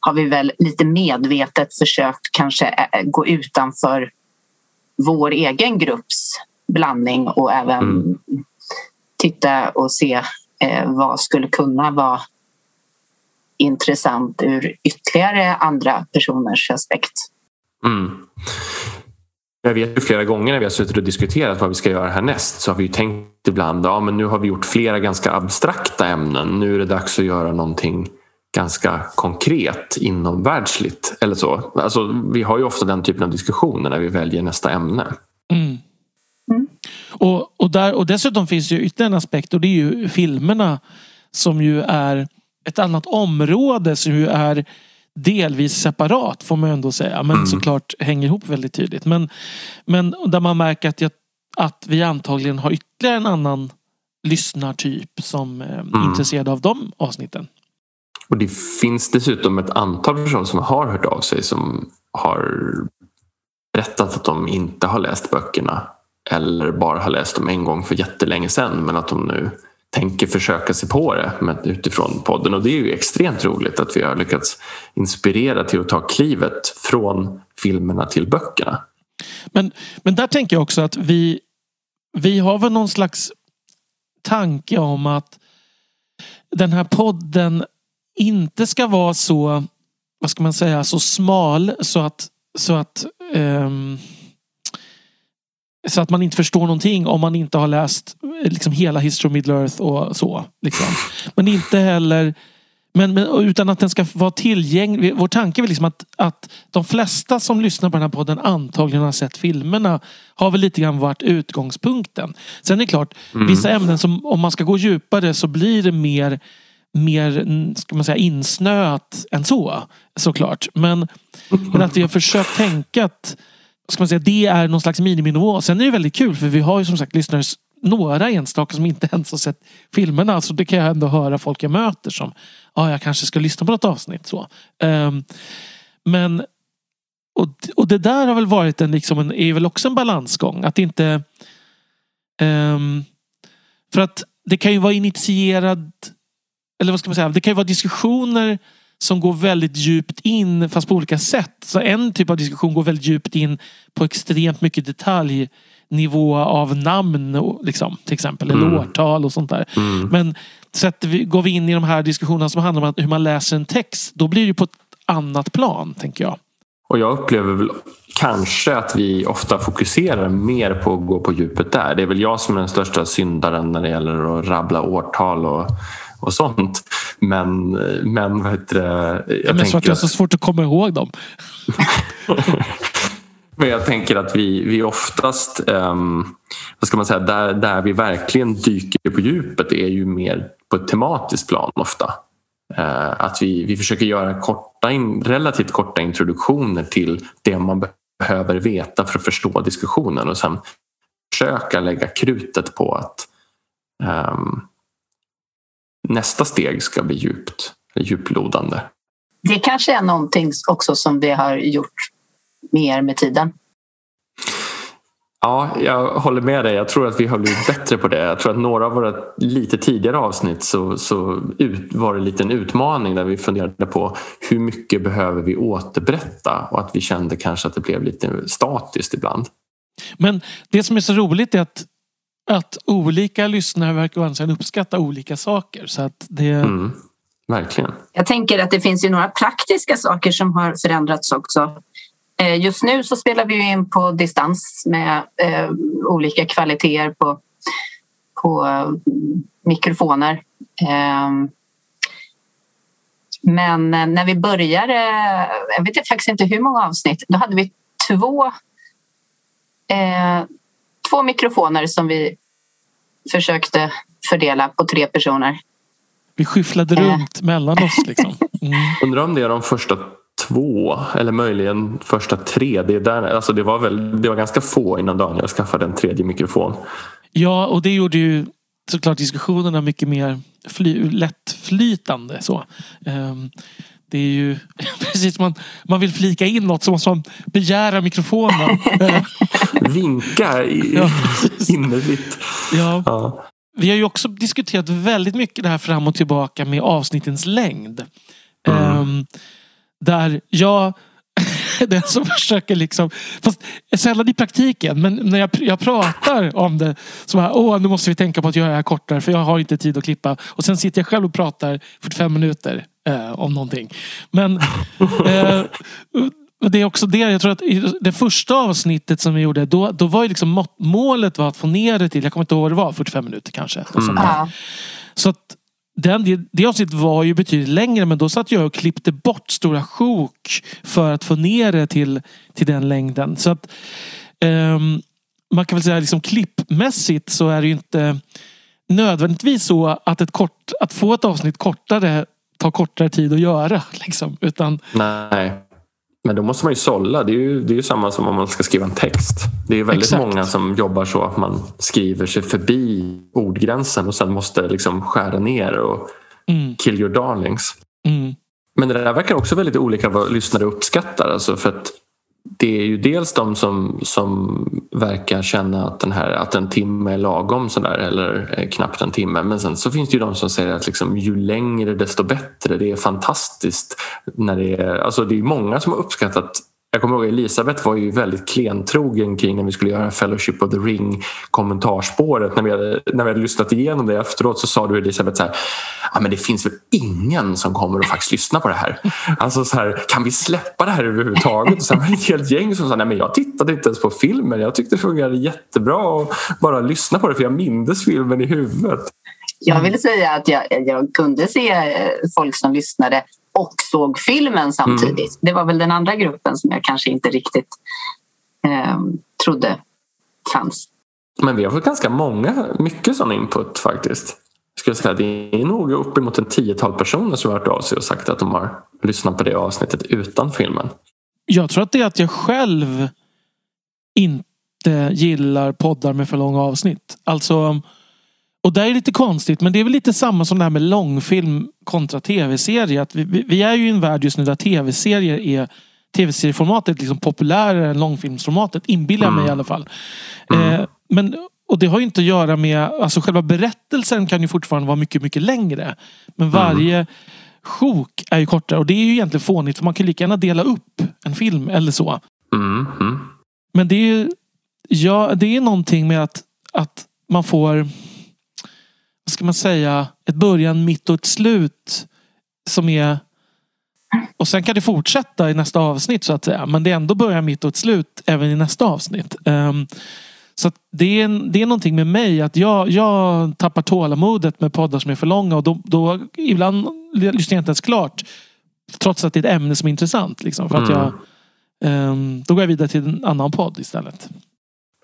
har vi väl lite medvetet försökt kanske eh, gå utanför vår egen grupps blandning och även mm. titta och se eh, vad skulle kunna vara intressant ur ytterligare andra personers aspekt. Mm. Jag vet ju flera gånger när vi har suttit och diskuterat vad vi ska göra härnäst så har vi tänkt ibland ja, men nu har vi gjort flera ganska abstrakta ämnen. Nu är det dags att göra någonting ganska konkret inomvärldsligt. Eller så. Alltså, vi har ju ofta den typen av diskussioner när vi väljer nästa ämne. Mm. Mm. Och, och, där, och dessutom finns ju ytterligare en aspekt och det är ju filmerna som ju är ett annat område som ju är delvis separat får man ändå säga. Men mm. såklart hänger ihop väldigt tydligt. Men, men där man märker att, jag, att vi antagligen har ytterligare en annan lyssnartyp som är mm. intresserad av de avsnitten. Och det finns dessutom ett antal personer som har hört av sig som har berättat att de inte har läst böckerna eller bara har läst dem en gång för jättelänge sedan men att de nu tänker försöka sig på det utifrån podden och det är ju extremt roligt att vi har lyckats inspirera till att ta klivet från filmerna till böckerna. Men, men där tänker jag också att vi, vi har väl någon slags tanke om att den här podden inte ska vara så, vad ska man säga, så smal så att, så att um, så att man inte förstår någonting om man inte har läst liksom hela History of Middle Earth och så. Liksom. Men inte heller men, men, utan att den ska vara tillgänglig. Vår tanke är liksom att, att de flesta som lyssnar på den här podden antagligen har sett filmerna. Har väl lite grann varit utgångspunkten. Sen är det klart, mm. vissa ämnen som om man ska gå djupare så blir det mer mer ska man säga, insnöat än så. Såklart. Men, men att vi har försökt tänka att ska man säga, det är någon slags miniminivå. Sen är det väldigt kul för vi har ju som sagt lyssnare några enstaka som inte ens har sett filmerna. Så det kan jag ändå höra folk jag möter som ja, jag kanske ska lyssna på något avsnitt. Så. Um, men och, och det där har väl varit en, liksom en, är väl också en balansgång. Att inte um, För att det kan ju vara initierad eller vad ska man säga, det kan ju vara diskussioner som går väldigt djupt in fast på olika sätt. Så en typ av diskussion går väldigt djupt in på extremt mycket detaljnivå av namn liksom, till exempel. Mm. Eller årtal och sånt där. Mm. Men sätter vi, går vi in i de här diskussionerna som handlar om hur man läser en text då blir det på ett annat plan tänker jag. Och jag upplever väl kanske att vi ofta fokuserar mer på att gå på djupet där. Det är väl jag som är den största syndaren när det gäller att rabbla årtal och och sånt. Men, men vad heter det? Jag ja, men så att det är så svårt att komma ihåg dem. men jag tänker att vi, vi oftast, um, vad ska man säga, där, där vi verkligen dyker på djupet är ju mer på ett tematiskt plan ofta. Uh, att vi, vi försöker göra korta in, relativt korta introduktioner till det man behöver veta för att förstå diskussionen och sen försöka lägga krutet på att um, nästa steg ska bli djupt, djuplodande. Det kanske är någonting också som vi har gjort mer med tiden. Ja, jag håller med dig. Jag tror att vi har blivit bättre på det. Jag tror att några av våra lite tidigare avsnitt så, så ut, var det lite en utmaning där vi funderade på hur mycket behöver vi återberätta och att vi kände kanske att det blev lite statiskt ibland. Men det som är så roligt är att att olika lyssnare verkar uppskatta olika saker. Så att det... Mm, verkligen. Jag tänker att det finns ju några praktiska saker som har förändrats också. Eh, just nu så spelar vi in på distans med eh, olika kvaliteter på, på eh, mikrofoner. Men när vi började, jag vet faktiskt inte hur många avsnitt, då hade vi två två mikrofoner som vi försökte fördela på tre personer. Vi skyfflade äh. runt mellan oss. Liksom. Mm. Undrar om det är de första två eller möjligen första tre. Det, är där, alltså det, var väl, det var ganska få innan Daniel skaffade en tredje mikrofon. Ja, och det gjorde ju såklart diskussionerna mycket mer fly, lättflytande. Så. Um, det är ju precis man, man vill flika in något så måste man begära mikrofonen. Vinka ja, innerligt. Ja. ja. Vi har ju också diskuterat väldigt mycket det här fram och tillbaka med avsnittens längd. Mm. Um, där jag den som försöker liksom, fast sällan i praktiken, men när jag, jag pratar om det så här, åh nu måste vi tänka på att göra det här kortare för jag har inte tid att klippa. Och sen sitter jag själv och pratar 45 minuter eh, om någonting. Men eh, det är också det, jag tror att i det första avsnittet som vi gjorde, då, då var ju liksom målet var att få ner det till, jag kommer inte ihåg vad det var, 45 minuter kanske. Mm. Så att den, det, det avsnittet var ju betydligt längre men då satt jag och klippte bort stora sjok för att få ner det till, till den längden. Så att um, man kan väl säga liksom klippmässigt så är det ju inte nödvändigtvis så att, ett kort, att få ett avsnitt kortare tar kortare tid att göra. Liksom, utan... Nej. Men då måste man ju sålla. Det är ju, det är ju samma som om man ska skriva en text. Det är väldigt Exakt. många som jobbar så att man skriver sig förbi ordgränsen och sen måste liksom skära ner och mm. kill your darlings. Mm. Men det där verkar också väldigt olika vad lyssnare uppskattar. Alltså för att det är ju dels de som, som verkar känna att, den här, att en timme är lagom sådär, eller eh, knappt en timme. Men sen så finns det ju de som säger att liksom, ju längre desto bättre. Det är fantastiskt. När det, är, alltså det är många som har uppskattat jag kommer ihåg Elisabeth var ju väldigt klentrogen kring när vi skulle göra Fellowship of the Ring kommentarspåret. När vi hade, när vi hade lyssnat igenom det efteråt så sa du Elisabeth så här, ja, men det finns väl ingen som kommer att faktiskt lyssna på det här. Alltså så här, kan vi släppa det här överhuvudtaget? Och sen var det ett helt gäng som sa, nej men jag tittade inte ens på filmen. Jag tyckte det fungerade jättebra att bara lyssna på det för jag mindes filmen i huvudet. Jag vill säga att jag, jag kunde se eh, folk som lyssnade och såg filmen samtidigt. Mm. Det var väl den andra gruppen som jag kanske inte riktigt eh, trodde fanns. Men vi har fått ganska många, mycket sån input faktiskt. Jag skulle säga, det är nog uppemot en tiotal personer som har hört av sig och sagt att de har lyssnat på det avsnittet utan filmen. Jag tror att det är att jag själv inte gillar poddar med för långa avsnitt. Alltså och det är lite konstigt men det är väl lite samma som det här med långfilm kontra tv-serie. vi, vi, är ju i en värld just nu där tv-serier är tv-serieformatet liksom populärare än långfilmsformatet. Inbillar mm. mig i alla fall. Mm. Eh, men, och det har ju inte att göra med, alltså själva berättelsen kan ju fortfarande vara mycket, mycket längre. Men varje mm. sjok är ju kortare och det är ju egentligen fånigt för man kan lika gärna dela upp en film eller så. Mm. Mm. Men det är ju, ja, det är någonting med att, att man får vad ska man säga, ett början, mitt och ett slut som är och sen kan det fortsätta i nästa avsnitt så att säga. Men det är ändå början, mitt och ett slut även i nästa avsnitt. Um, så det, är, det är någonting med mig att jag, jag tappar tålamodet med poddar som är för långa och då, då ibland lyssnar jag inte ens klart. Trots att det är ett ämne som är intressant. Liksom, för att jag, um, då går jag vidare till en annan podd istället.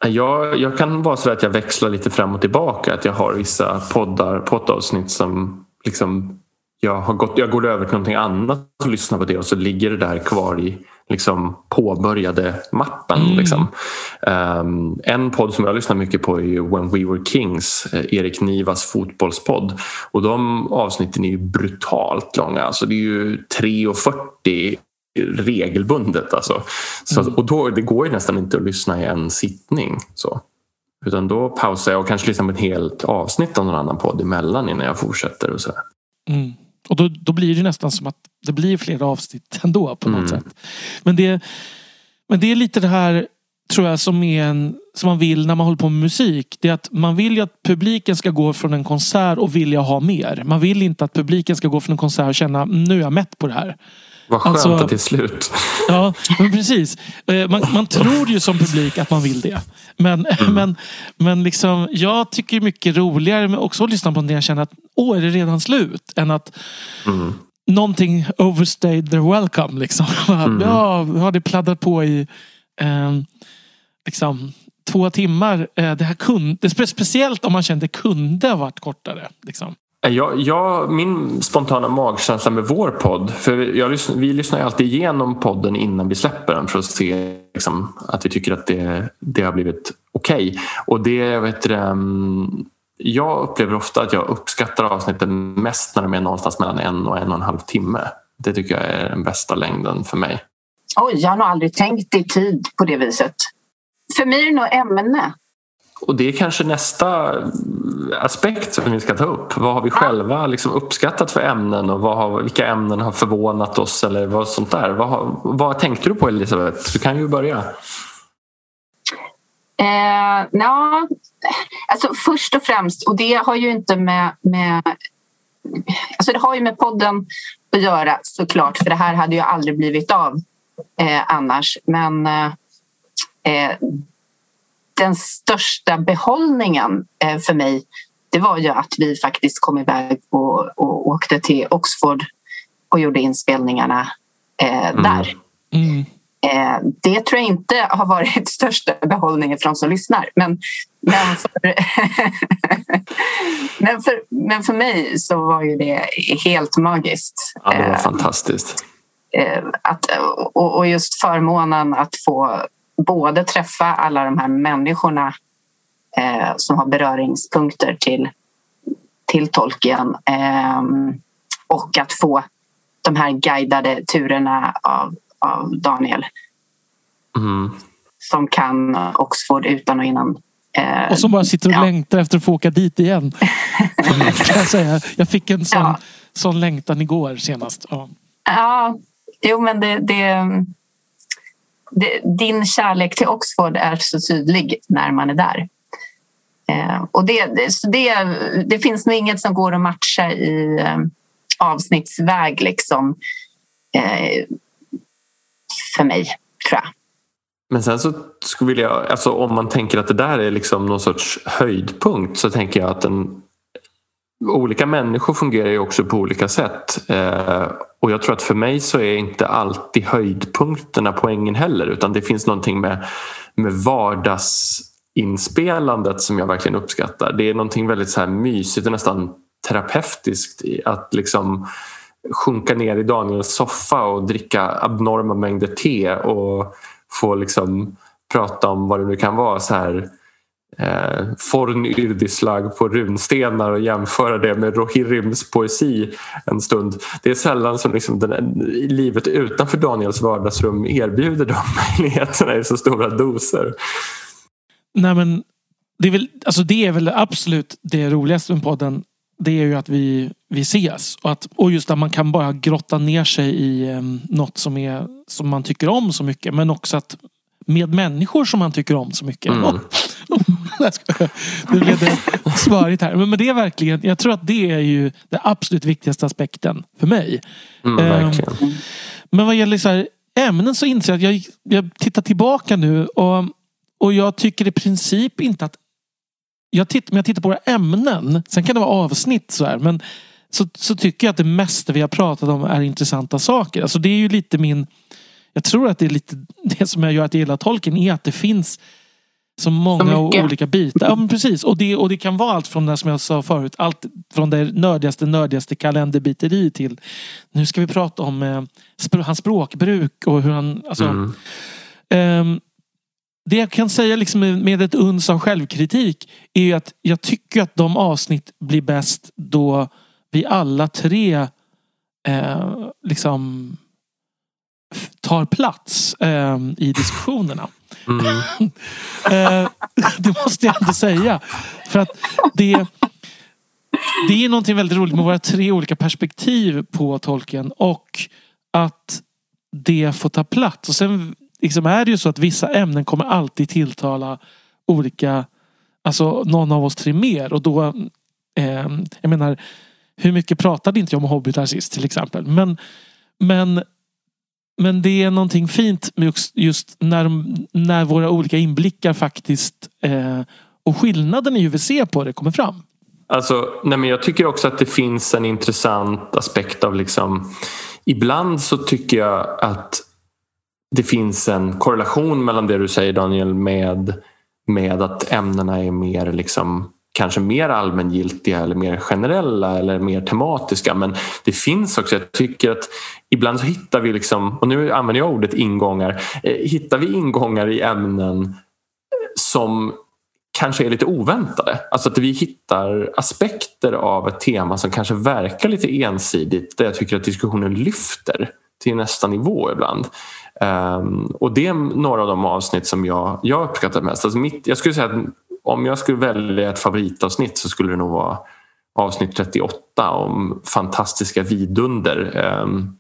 Jag, jag kan vara så att jag växlar lite fram och tillbaka. Att jag har vissa poddar, poddavsnitt som liksom jag, har gått, jag går över till någonting annat och lyssnar på det och så ligger det där kvar i liksom, påbörjade mappen. Mm. Liksom. Um, en podd som jag lyssnar mycket på är When We Were Kings, eh, Erik Nivas fotbollspodd. Och de avsnitten är ju brutalt långa. Alltså det är ju 3.40 regelbundet. Alltså. Så, mm. och då, det går ju nästan inte att lyssna i en sittning. Så. Utan då pausar jag och kanske lyssnar på ett helt avsnitt av någon annan podd emellan innan jag fortsätter. Och så. Mm. Och då, då blir det nästan som att det blir flera avsnitt ändå på något mm. sätt. Men det, men det är lite det här tror jag som, är en, som man vill när man håller på med musik. Det är att man vill ju att publiken ska gå från en konsert och vilja ha mer. Man vill inte att publiken ska gå från en konsert och känna nu är jag mätt på det här. Vad skönt alltså, att det är slut. Ja, men precis. Eh, man, man, tror ju som publik att man vill det. Men, mm. men, men liksom, jag tycker mycket roligare med också att lyssna på när jag känner att åh, är det redan slut? Än att mm. någonting overstayed their welcome. Liksom. Mm. Ja, har det pladdrat på i eh, liksom, två timmar. Eh, det här kunde, speciellt om man kände det kunde ha varit kortare. Liksom. Eh, jag, jag, min spontana magkänsla med vår podd, för jag, vi lyssnar ju alltid igenom podden innan vi släpper den för att se liksom, att vi tycker att det, det har blivit okej. Okay. Och det, vet du, mm, jag upplever ofta att jag uppskattar avsnitten mest när de är någonstans mellan en och en och en halv timme. Det tycker jag är den bästa längden för mig. Oj, jag har nog aldrig tänkt i tid på det viset. För mig är det nog ämne. Och det är kanske nästa aspekt som vi ska ta upp. Vad har vi själva liksom uppskattat för ämnen och vad har, vilka ämnen har förvånat oss eller vad sånt där? Vad, har, vad tänkte du på Elisabeth? Du kan ju börja. Eh, ja, alltså först och främst, och det har ju inte med, med Alltså det har ju med podden att göra såklart, för det här hade ju aldrig blivit av eh, annars. Men eh, eh den största behållningen eh, för mig det var ju att vi faktiskt kom iväg och, och åkte till Oxford och gjorde inspelningarna eh, mm. där. Mm. Eh, det tror jag inte har varit största behållningen för de som lyssnar. Men, men, för, men, för, men för mig så var ju det helt magiskt. Ja, det var eh, fantastiskt. Eh, att, och, och just förmånen att få både träffa alla de här människorna eh, som har beröringspunkter till, till Tolkien eh, och att få de här guidade turerna av, av Daniel. Mm. Som kan Oxford utan och innan. Eh, och som bara sitter och ja. längtar efter att få åka dit igen. kan jag, säga. jag fick en sån, ja. sån längtan igår senast. Ja, ja jo men det, det, det, din kärlek till Oxford är så tydlig när man är där. Eh, och det, det, det, finns nog inget som går att matcha i eh, avsnittsväg liksom, eh, för mig, tror jag. Men sen så skulle jag, alltså om man tänker att det där är liksom någon sorts höjdpunkt så tänker jag att en, olika människor fungerar ju också på olika sätt. Eh, och jag tror att för mig så är inte alltid höjdpunkterna poängen heller utan det finns någonting med, med vardagsinspelandet som jag verkligen uppskattar. Det är någonting väldigt så här mysigt och nästan terapeutiskt i att liksom sjunka ner i Daniels soffa och dricka abnorma mängder te och få liksom prata om vad det nu kan vara. så här eh, Forn yrdislag på runstenar och jämföra det med Rohirrims poesi en stund. Det är sällan som liksom den, livet utanför Daniels vardagsrum erbjuder de möjligheterna i så stora doser. Nej men det är väl, alltså det är väl absolut det roligaste med podden det är ju att vi, vi ses. Och, att, och just att man kan bara grotta ner sig i um, något som, är, som man tycker om så mycket. Men också att med människor som man tycker om så mycket. Mm. nu blev det svarigt här. Men, men det är verkligen, jag tror att det är ju den absolut viktigaste aspekten för mig. Mm, um, men vad gäller så här, ämnen så inser jag att jag, jag tittar tillbaka nu och, och jag tycker i princip inte att jag titt, om jag tittar på våra ämnen, sen kan det vara avsnitt så här, men så, så tycker jag att det mesta vi har pratat om är intressanta saker. Alltså det är ju lite min... Jag tror att det är lite det som jag gör att jag gillar tolken är att det finns så många så olika bitar. Ja, precis. Och det, och det kan vara allt från det som jag sa förut. Allt från det nördigaste, nördigaste kalenderbiteri till nu ska vi prata om eh, spr hans språkbruk och hur han... Alltså, mm. um, det jag kan säga liksom med ett uns av självkritik är att jag tycker att de avsnitt blir bäst då vi alla tre eh, liksom tar plats eh, i diskussionerna. Mm. eh, det måste jag inte säga. För att det, det är någonting väldigt roligt med våra tre olika perspektiv på tolken och att det får ta plats. Och sen liksom är det ju så att vissa ämnen kommer alltid tilltala olika, alltså någon av oss tre mer. Och då, eh, jag menar, hur mycket pratade inte jag om hobbitar sist till exempel. Men, men, men det är någonting fint med just när, när våra olika inblickar faktiskt eh, och skillnaden i hur vi ser på det kommer fram. Alltså, nej men jag tycker också att det finns en intressant aspekt av liksom Ibland så tycker jag att det finns en korrelation mellan det du säger Daniel med, med att ämnena är mer liksom kanske mer allmängiltiga eller mer generella eller mer tematiska. Men det finns också, jag tycker att ibland så hittar vi, liksom, och nu använder jag ordet ingångar, eh, hittar vi ingångar i ämnen eh, som kanske är lite oväntade. Alltså att vi hittar aspekter av ett tema som kanske verkar lite ensidigt där jag tycker att diskussionen lyfter till nästa nivå ibland. Um, och det är några av de avsnitt som jag, jag uppskattar mest. Alltså mitt, jag skulle säga att om jag skulle välja ett favoritavsnitt så skulle det nog vara avsnitt 38 om fantastiska vidunder. Um,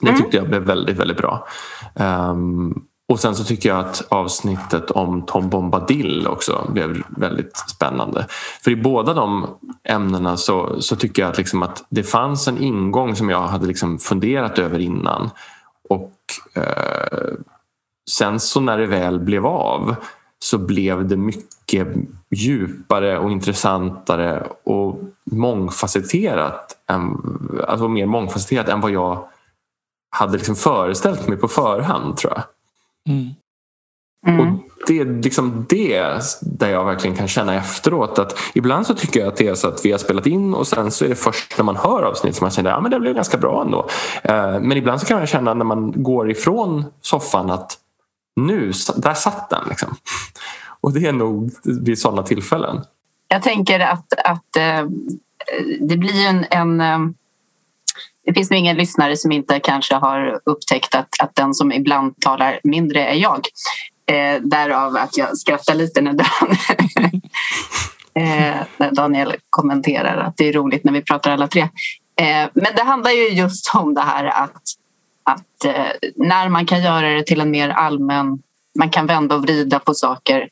det mm. tyckte jag blev väldigt, väldigt bra. Um, och sen så tycker jag att avsnittet om Tom Bombadil också blev väldigt spännande. För i båda de ämnena så, så tycker jag att, liksom att det fanns en ingång som jag hade liksom funderat över innan. Och eh, sen så när det väl blev av så blev det mycket djupare och intressantare och mångfacetterat. Alltså mer mångfacetterat än vad jag hade liksom föreställt mig på förhand tror jag. Mm. Mm. Och det är liksom det där jag verkligen kan känna efteråt att ibland så tycker jag att det är så att vi har spelat in och sen så är det först när man hör avsnitt som man känner att ja, det blev ganska bra ändå. Eh, men ibland så kan man känna när man går ifrån soffan att nu, där satt den. Liksom. Och det är nog vid sådana tillfällen. Jag tänker att, att eh, det blir en, en eh, det finns nog ingen lyssnare som inte kanske har upptäckt att, att den som ibland talar mindre är jag. Eh, därav att jag skrattar lite när, Dan, eh, när Daniel kommenterar att det är roligt när vi pratar alla tre. Eh, men det handlar ju just om det här att, att eh, när man kan göra det till en mer allmän... Man kan vända och vrida på saker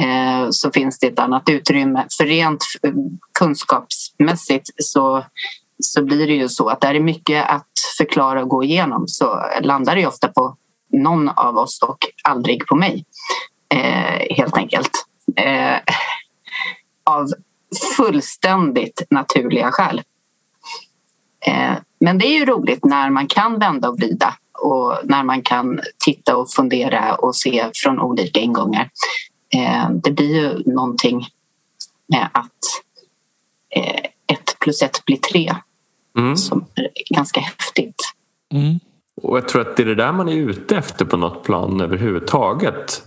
eh, så finns det ett annat utrymme. För rent eh, kunskapsmässigt så, så blir det ju så att det är mycket att förklara och gå igenom så landar det ofta på någon av oss och aldrig på mig. Eh, helt enkelt. Eh, av fullständigt naturliga skäl. Eh, men det är ju roligt när man kan vända och vrida och när man kan titta och fundera och se från olika ingångar. Eh, det blir ju någonting med att eh, ett plus ett blir tre mm. som är ganska häftigt. Mm. Och jag tror att det är det där man är ute efter på något plan överhuvudtaget.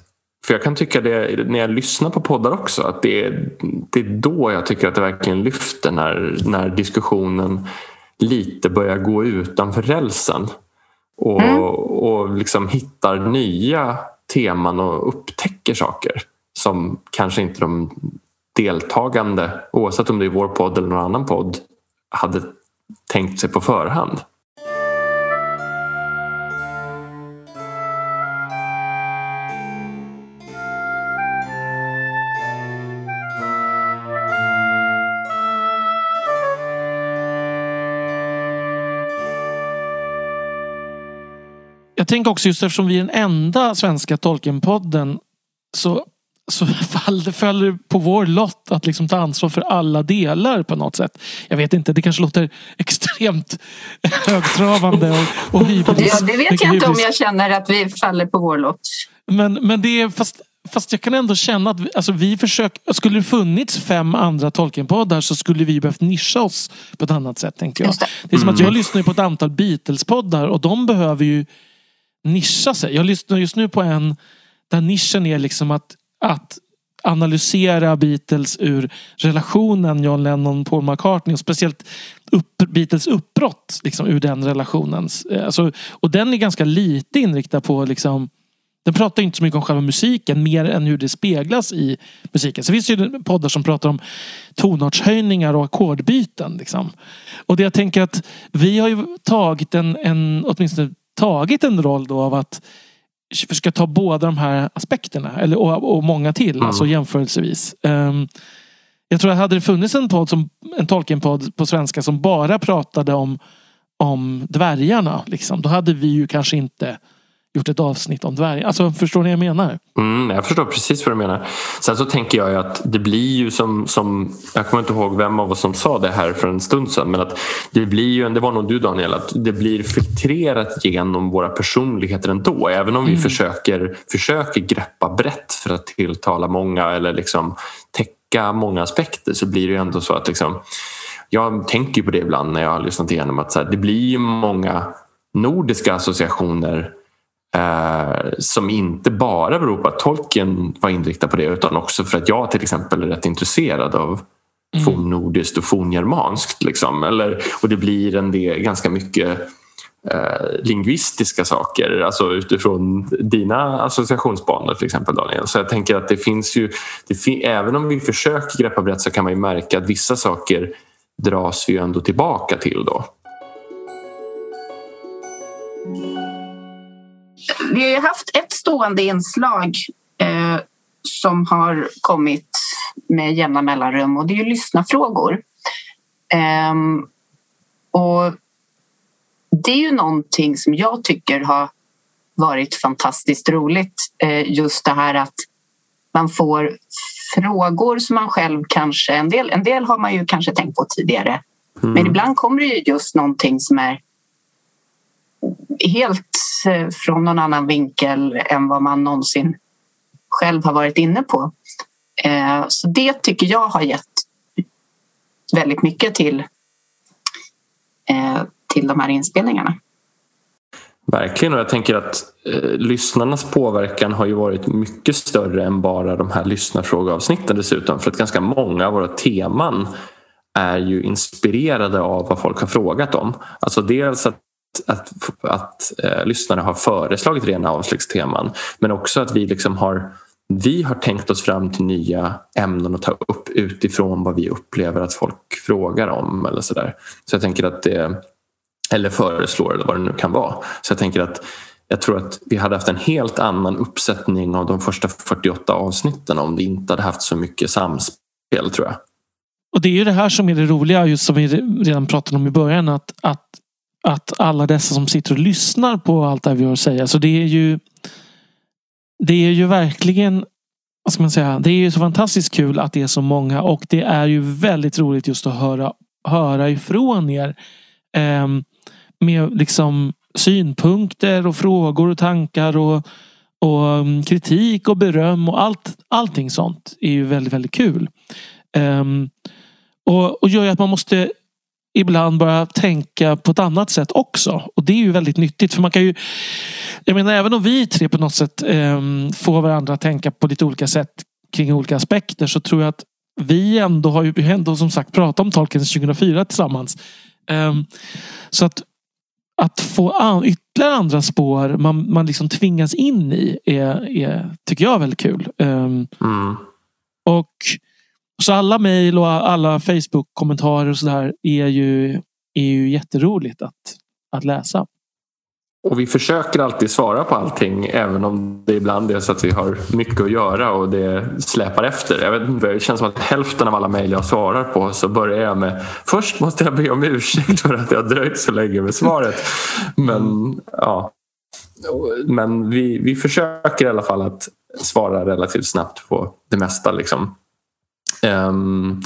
För jag kan tycka det när jag lyssnar på poddar också att det är, det är då jag tycker att det verkligen lyfter när, när diskussionen lite börjar gå utanför rälsen och, mm. och liksom hittar nya teman och upptäcker saker som kanske inte de deltagande, oavsett om det är vår podd eller någon annan podd, hade tänkt sig på förhand. Jag tänker också just eftersom vi är den enda svenska Tolkienpodden så, så faller, faller på vår lott att liksom ta ansvar för alla delar på något sätt. Jag vet inte, det kanske låter extremt högtravande och, och hybris. Ja, det vet jag inte om jag känner att vi faller på vår lott. Men, men det är fast Fast jag kan ändå känna att vi, alltså vi försöker, skulle det funnits fem andra Tolkien-poddar så skulle vi behövt nischa oss på ett annat sätt. Tänkte jag. Det. det. är som att jag mm. lyssnar på ett antal Beatles-poddar och de behöver ju nischa sig. Jag lyssnar just nu på en där nischen är liksom att, att analysera Beatles ur relationen John Lennon Paul McCartney och speciellt upp, Beatles uppbrott liksom, ur den relationen. Eh, alltså, och den är ganska lite inriktad på liksom, den pratar inte så mycket om själva musiken mer än hur det speglas i musiken. Så finns det ju poddar som pratar om tonartshöjningar och ackordbyten. Liksom. Och det jag tänker att vi har ju tagit en, en åtminstone tagit en roll då av att försöka ta båda de här aspekterna. Eller, och, och många till, mm. alltså jämförelsevis. Um, jag tror att hade det funnits en podd som en Tolkien-podd på svenska som bara pratade om, om dvärgarna. Liksom, då hade vi ju kanske inte gjort ett avsnitt om dvärgar. Alltså, förstår ni vad jag menar? Mm, jag förstår precis vad du menar. Sen så tänker jag att det blir ju som, som jag kommer inte ihåg vem av oss som sa det här för en stund sedan men att det blir ju, det var nog du Daniel, att det blir filtrerat genom våra personligheter ändå. Även om vi mm. försöker, försöker greppa brett för att tilltala många eller liksom täcka många aspekter så blir det ju ändå så att liksom, jag tänker på det ibland när jag har lyssnat igenom att så här, det blir ju många nordiska associationer Eh, som inte bara beror på att tolken var inriktad på det utan också för att jag till exempel är rätt intresserad av mm. fornnordiskt och forngermanskt. Liksom. Eller, och det blir en del, ganska mycket eh, lingvistiska saker alltså utifrån dina associationsbanor till exempel Daniel. Så jag tänker att det finns ju, det fin även om vi försöker greppa brett så kan man ju märka att vissa saker dras vi ju ändå tillbaka till då vi har haft ett stående inslag eh, som har kommit med jämna mellanrum och det är ju lyssnarfrågor. Eh, och det är ju någonting som jag tycker har varit fantastiskt roligt. Eh, just det här att man får frågor som man själv kanske... En del, en del har man ju kanske tänkt på tidigare. Mm. Men ibland kommer det ju just någonting som är helt eh, från någon annan vinkel än vad man någonsin själv har varit inne på. Eh, så det tycker jag har gett väldigt mycket till, eh, till de här inspelningarna. Verkligen och jag tänker att eh, lyssnarnas påverkan har ju varit mycket större än bara de här lyssnarfrågeavsnitten dessutom för att ganska många av våra teman är ju inspirerade av vad folk har frågat om. Alltså dels att att, att eh, lyssnare har föreslagit rena avslagsteman men också att vi liksom har vi har tänkt oss fram till nya ämnen att ta upp utifrån vad vi upplever att folk frågar om eller sådär. Så jag tänker att det, eller föreslår eller vad det nu kan vara. Så jag tänker att jag tror att vi hade haft en helt annan uppsättning av de första 48 avsnitten om vi inte hade haft så mycket samspel tror jag. Och det är ju det här som är det roliga, just som vi redan pratade om i början, att, att, att alla dessa som sitter och lyssnar på allt det vi har att säga. Så det är ju det är ju verkligen vad ska man säga, det är ju så fantastiskt kul att det är så många och det är ju väldigt roligt just att höra, höra ifrån er. Eh, med liksom synpunkter och frågor och tankar och, och mm, kritik och beröm och allt, allting sånt är ju väldigt, väldigt kul. Eh, och, och gör ju att man måste ibland börja tänka på ett annat sätt också. Och det är ju väldigt nyttigt för man kan ju Jag menar även om vi tre på något sätt eh, får varandra att tänka på lite olika sätt kring olika aspekter så tror jag att vi ändå har ju ändå som sagt pratat om Tolkien 2004 tillsammans. Eh, så att att få an, ytterligare andra spår man, man liksom tvingas in i är, är tycker jag är väldigt kul. Um, mm. Och så alla mejl och alla Facebook-kommentarer och sådär är ju, är ju jätteroligt att, att läsa. Och vi försöker alltid svara på allting även om det ibland är så att vi har mycket att göra och det släpar efter. Jag vet inte, det känns som att hälften av alla mejl jag svarar på så börjar jag med Först måste jag be om ursäkt för att jag dröjt så länge med svaret. Men ja, men vi, vi försöker i alla fall att svara relativt snabbt på det mesta. Liksom. Um,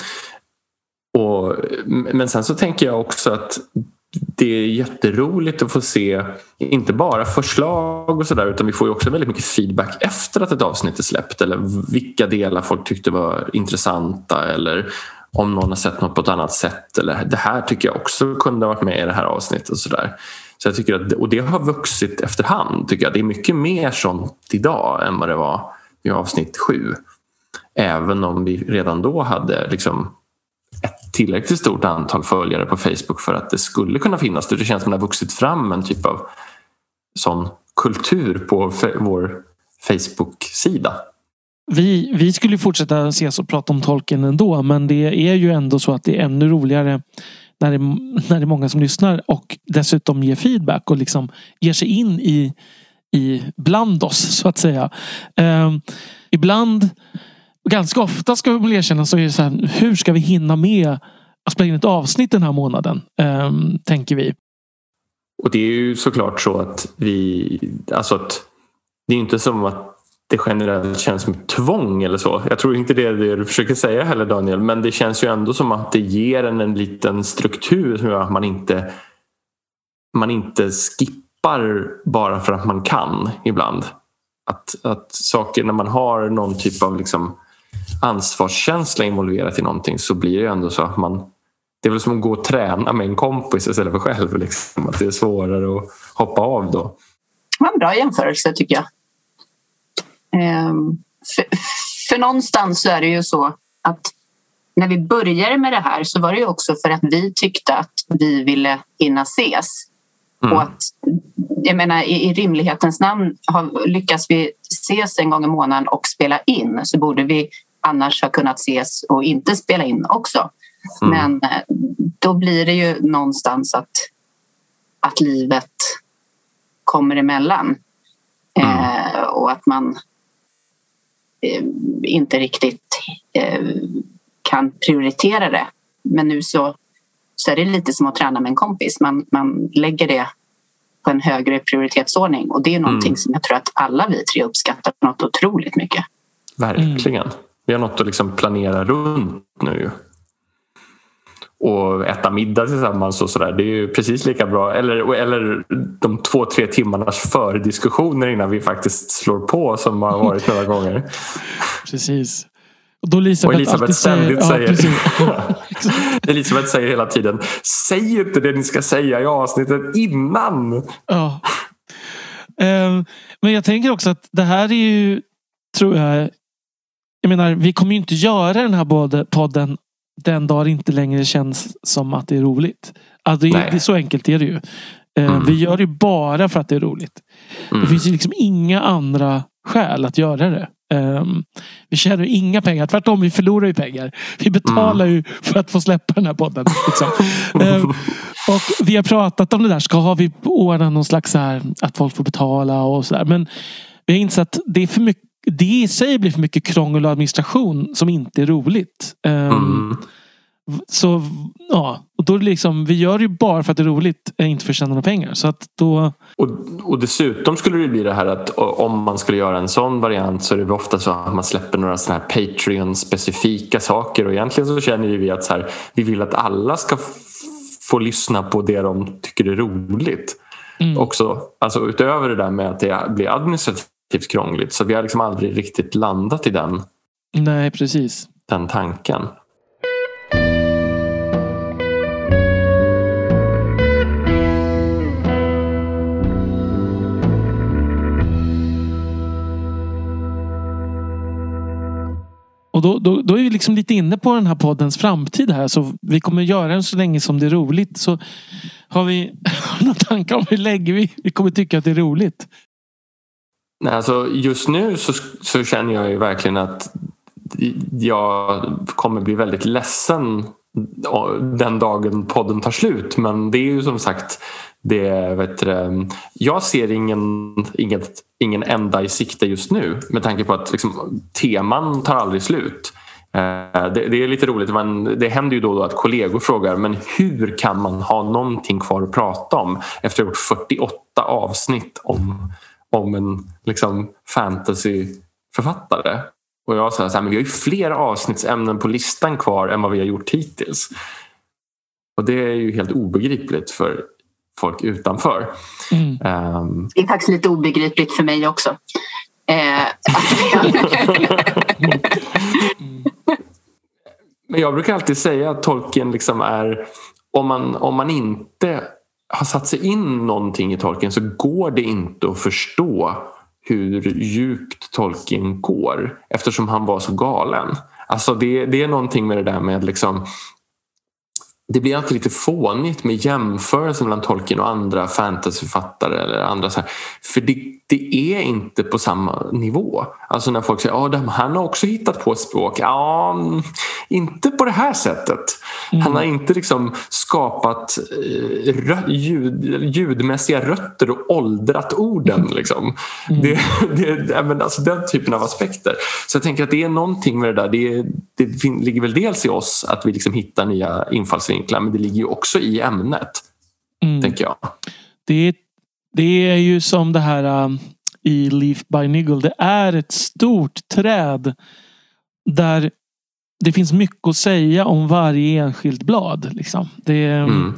och, men sen så tänker jag också att det är jätteroligt att få se inte bara förslag och sådär utan vi får också väldigt mycket feedback efter att ett avsnitt är släppt eller vilka delar folk tyckte var intressanta eller om någon har sett något på ett annat sätt eller det här tycker jag också kunde ha varit med i det här avsnittet och sådär. Så jag tycker att, och det har vuxit efterhand tycker jag. Det är mycket mer sånt idag än vad det var i avsnitt sju. Även om vi redan då hade liksom ett tillräckligt stort antal följare på Facebook för att det skulle kunna finnas. Det känns som det har vuxit fram en typ av sån kultur på vår Facebook-sida. Vi, vi skulle fortsätta ses och prata om tolken ändå men det är ju ändå så att det är ännu roligare när det, när det är många som lyssnar och dessutom ger feedback och liksom ger sig in i, i bland oss så att säga. Eh, ibland ganska ofta ska vi väl erkänna så är det så här, hur ska vi hinna med att spela in ett avsnitt den här månaden? Um, tänker vi. Och det är ju såklart så att vi, alltså att det är inte som att det generellt känns som tvång eller så. Jag tror inte det är det du försöker säga heller Daniel. Men det känns ju ändå som att det ger en en liten struktur som gör att man inte man inte skippar bara för att man kan ibland. Att, att saker när man har någon typ av liksom ansvarskänsla involverat i någonting så blir det ändå så att man det är väl som att gå och träna med en kompis istället för själv. Liksom. Att det är svårare att hoppa av då. Det var en bra jämförelse tycker jag. Ehm, för, för någonstans så är det ju så att när vi började med det här så var det ju också för att vi tyckte att vi ville hinna ses. Mm. Och att, jag menar, i, i rimlighetens namn har, lyckas vi ses en gång i månaden och spela in så borde vi annars ha kunnat ses och inte spela in också. Mm. Men eh, då blir det ju någonstans att, att livet kommer emellan. Mm. Eh, och att man eh, inte riktigt eh, kan prioritera det. Men nu så, så är det lite som att träna med en kompis. Man, man lägger det på en högre prioritetsordning och det är någonting mm. som jag tror att alla vi tre uppskattar något otroligt mycket. Verkligen. Mm. Vi har något att liksom planera runt nu och äta middag tillsammans och sådär. Det är ju precis lika bra. Eller, eller de två, tre timmarnas fördiskussioner innan vi faktiskt slår på som har varit några gånger. Precis. Och då Elisabeth, och Elisabeth ständigt säger, säger Elisabeth säger hela tiden Säg inte det ni ska säga i avsnittet innan. Ja. Um, men jag tänker också att det här är ju, tror jag, jag menar, vi kommer ju inte göra den här podden den dag det inte längre känns som att det är roligt. Alltså, det, är, så enkelt är det ju. Eh, mm. Vi gör det bara för att det är roligt. Mm. Det finns ju liksom inga andra skäl att göra det. Um, vi tjänar inga pengar. Tvärtom, vi förlorar ju pengar. Vi betalar mm. ju för att få släppa den här podden. Liksom. um, och vi har pratat om det där. Ska vi ordna någon slags så här, att folk får betala och sådär. Men vi har insett att det är för mycket det i sig blir för mycket krångel och administration som inte är roligt. Um, mm. Så ja, och då liksom, vi gör det ju bara för att det är roligt, eh, inte för att tjäna några pengar. Så att då... och, och dessutom skulle det bli det här att om man skulle göra en sån variant så är det ofta så att man släpper några såna här Patreon-specifika saker och egentligen så känner vi att så här, vi vill att alla ska få lyssna på det de tycker är roligt. Mm. Också, alltså utöver det där med att det blir administrativt relativt krångligt. Så vi har liksom aldrig riktigt landat i den, Nej, precis. den tanken. Och då, då, då, är vi liksom lite inne på den här poddens framtid här. Så vi kommer göra den så länge som det är roligt. Så har vi några tankar om hur länge vi, vi kommer tycka att det är roligt? Alltså just nu så, så känner jag ju verkligen att jag kommer bli väldigt ledsen den dagen podden tar slut. Men det är ju som sagt det, vet du, jag ser ingen, inget, ingen ända i sikte just nu med tanke på att liksom, teman tar aldrig slut. Eh, det, det, är lite roligt, men det händer ju då och då att kollegor frågar men hur kan man ha någonting kvar att prata om efter att ha gjort 48 avsnitt om om en liksom, fantasyförfattare. Och jag sa så här, men vi har ju fler avsnittsämnen på listan kvar än vad vi har gjort hittills. Och det är ju helt obegripligt för folk utanför. Mm. Um, det är faktiskt lite obegripligt för mig också. Eh, Men jag brukar alltid säga att tolken liksom är om man, om man inte har satt sig in någonting i Tolkien så går det inte att förstå hur djupt Tolkien går eftersom han var så galen. Alltså det, det är någonting med det där med liksom det blir alltid lite fånigt med jämförelser mellan Tolkien och andra fantasyförfattare eller andra så här. För det, det, är inte på samma nivå. Alltså när folk säger att oh, han har också hittat på ett språk. Ja, inte på det här sättet. Mm. Han har inte liksom skapat eh, rö ljud, ljudmässiga rötter och åldrat orden. Mm. Liksom. Mm. Det, det, men alltså den typen av aspekter. Så jag tänker att det är någonting med det där. Det, det ligger väl dels i oss att vi liksom hittar nya infallsvinklar men det ligger ju också i ämnet. Mm. Tänker jag. Det, det är ju som det här um, i Leaf by Niggle. Det är ett stort träd där det finns mycket att säga om varje enskilt blad. Liksom. Det, mm.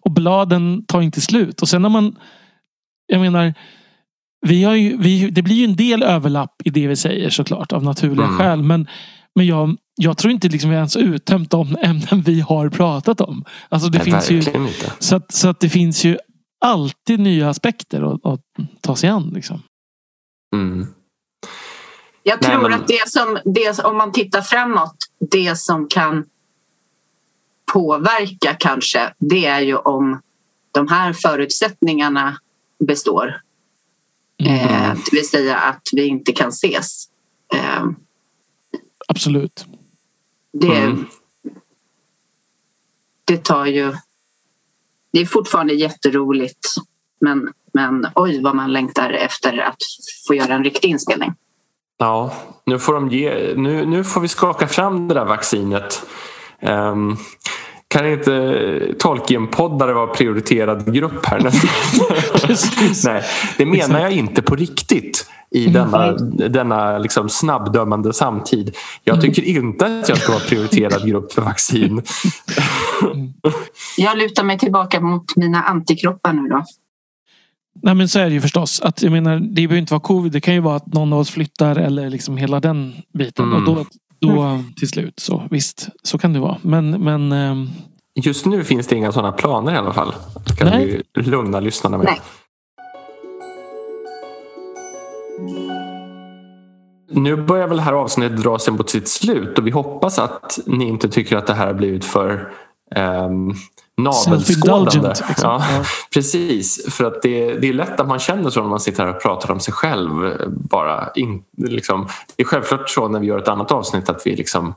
Och bladen tar inte slut. Och sen när man... Jag menar, vi har ju, vi, det blir ju en del överlapp i det vi säger såklart av naturliga mm. skäl. Men, men jag, jag tror inte liksom vi ens uttömt de ämnen vi har pratat om. Alltså det Nej, finns ju, inte. Så, att, så att det finns ju alltid nya aspekter att, att ta sig an. Liksom. Mm. Jag tror Nej, men... att det som, det, om man tittar framåt, det som kan påverka kanske, det är ju om de här förutsättningarna består. Mm. Eh, det vill säga att vi inte kan ses. Eh, Absolut. Det, mm. det tar ju... Det är fortfarande jätteroligt men, men oj vad man längtar efter att få göra en riktig inspelning. Ja, nu får, de ge, nu, nu får vi skaka fram det där vaccinet. Um, kan inte Tolkien-poddare vara prioriterad grupp här? Nej, det menar jag inte på riktigt i denna, denna liksom snabbdömande samtid. Jag tycker inte att jag ska vara prioriterad grupp för vaccin. Jag lutar mig tillbaka mot mina antikroppar nu då. Nej men så är det ju förstås. Att, jag menar, det behöver inte vara covid. Det kan ju vara att någon av oss flyttar eller liksom hela den biten. Mm. Och då, då till slut så visst, så kan det vara. Men, men ähm... Just nu finns det inga sådana planer i alla fall. Kan Nej. vi lugna lyssnarna med. Nej. Nu börjar väl det här avsnittet dra sig mot sitt slut och vi hoppas att ni inte tycker att det här har blivit för um, navelskådande. Liksom. Ja, ja. Precis, för att det, det är lätt att man känner så när man sitter här och pratar om sig själv. Bara in, liksom, det är självklart så när vi gör ett annat avsnitt att vi liksom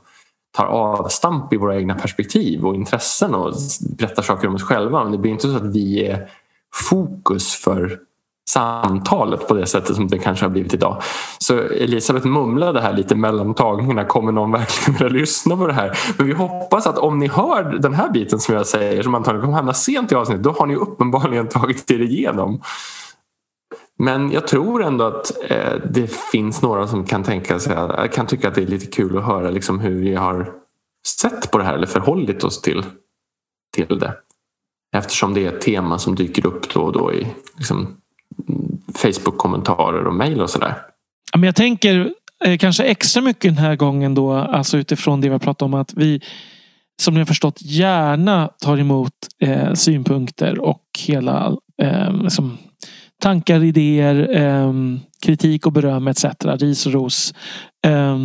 tar avstamp i våra egna perspektiv och intressen och berättar saker om oss själva. Men det blir inte så att vi är fokus för samtalet på det sättet som det kanske har blivit idag. Så Elisabeth mumlade här lite mellan tagningarna. Kommer någon verkligen vilja lyssna på det här? Men vi hoppas att om ni hör den här biten som jag säger som antagligen kommer hamna sent i avsnittet då har ni uppenbarligen tagit er igenom. Men jag tror ändå att eh, det finns några som kan tänka sig, eh, kan tycka att det är lite kul att höra liksom hur vi har sett på det här eller förhållit oss till, till det. Eftersom det är ett tema som dyker upp då och då i liksom, Facebook-kommentarer och mejl och sådär. jag tänker eh, kanske extra mycket den här gången då, alltså utifrån det vi har pratat om att vi som ni har förstått gärna tar emot eh, synpunkter och hela eh, liksom, tankar, idéer, eh, kritik och beröm etc. Ris och ros. Eh,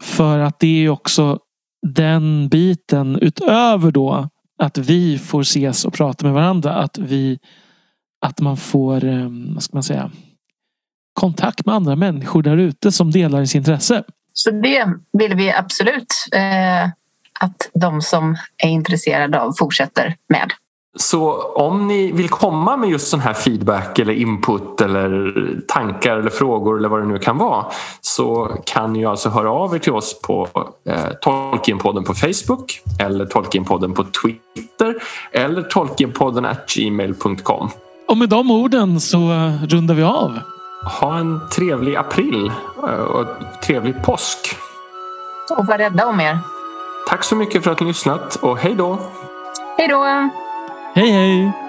för att det är också den biten utöver då att vi får ses och prata med varandra. Att vi att man får, eh, vad ska man säga, kontakt med andra människor där ute som delar ens intresse. Så det vill vi absolut eh, att de som är intresserade av fortsätter med. Så om ni vill komma med just sån här feedback eller input eller tankar eller frågor eller vad det nu kan vara så kan ni alltså höra av er till oss på eh, Tolkienpodden på Facebook eller Tolkienpodden på Twitter eller tolkienpodden gmail.com. Och med de orden så rundar vi av. Ha en trevlig april eh, och trevlig påsk. Och var rädda om er. Tack så mycket för att ni lyssnat och hej då! Hej då! Hej hej!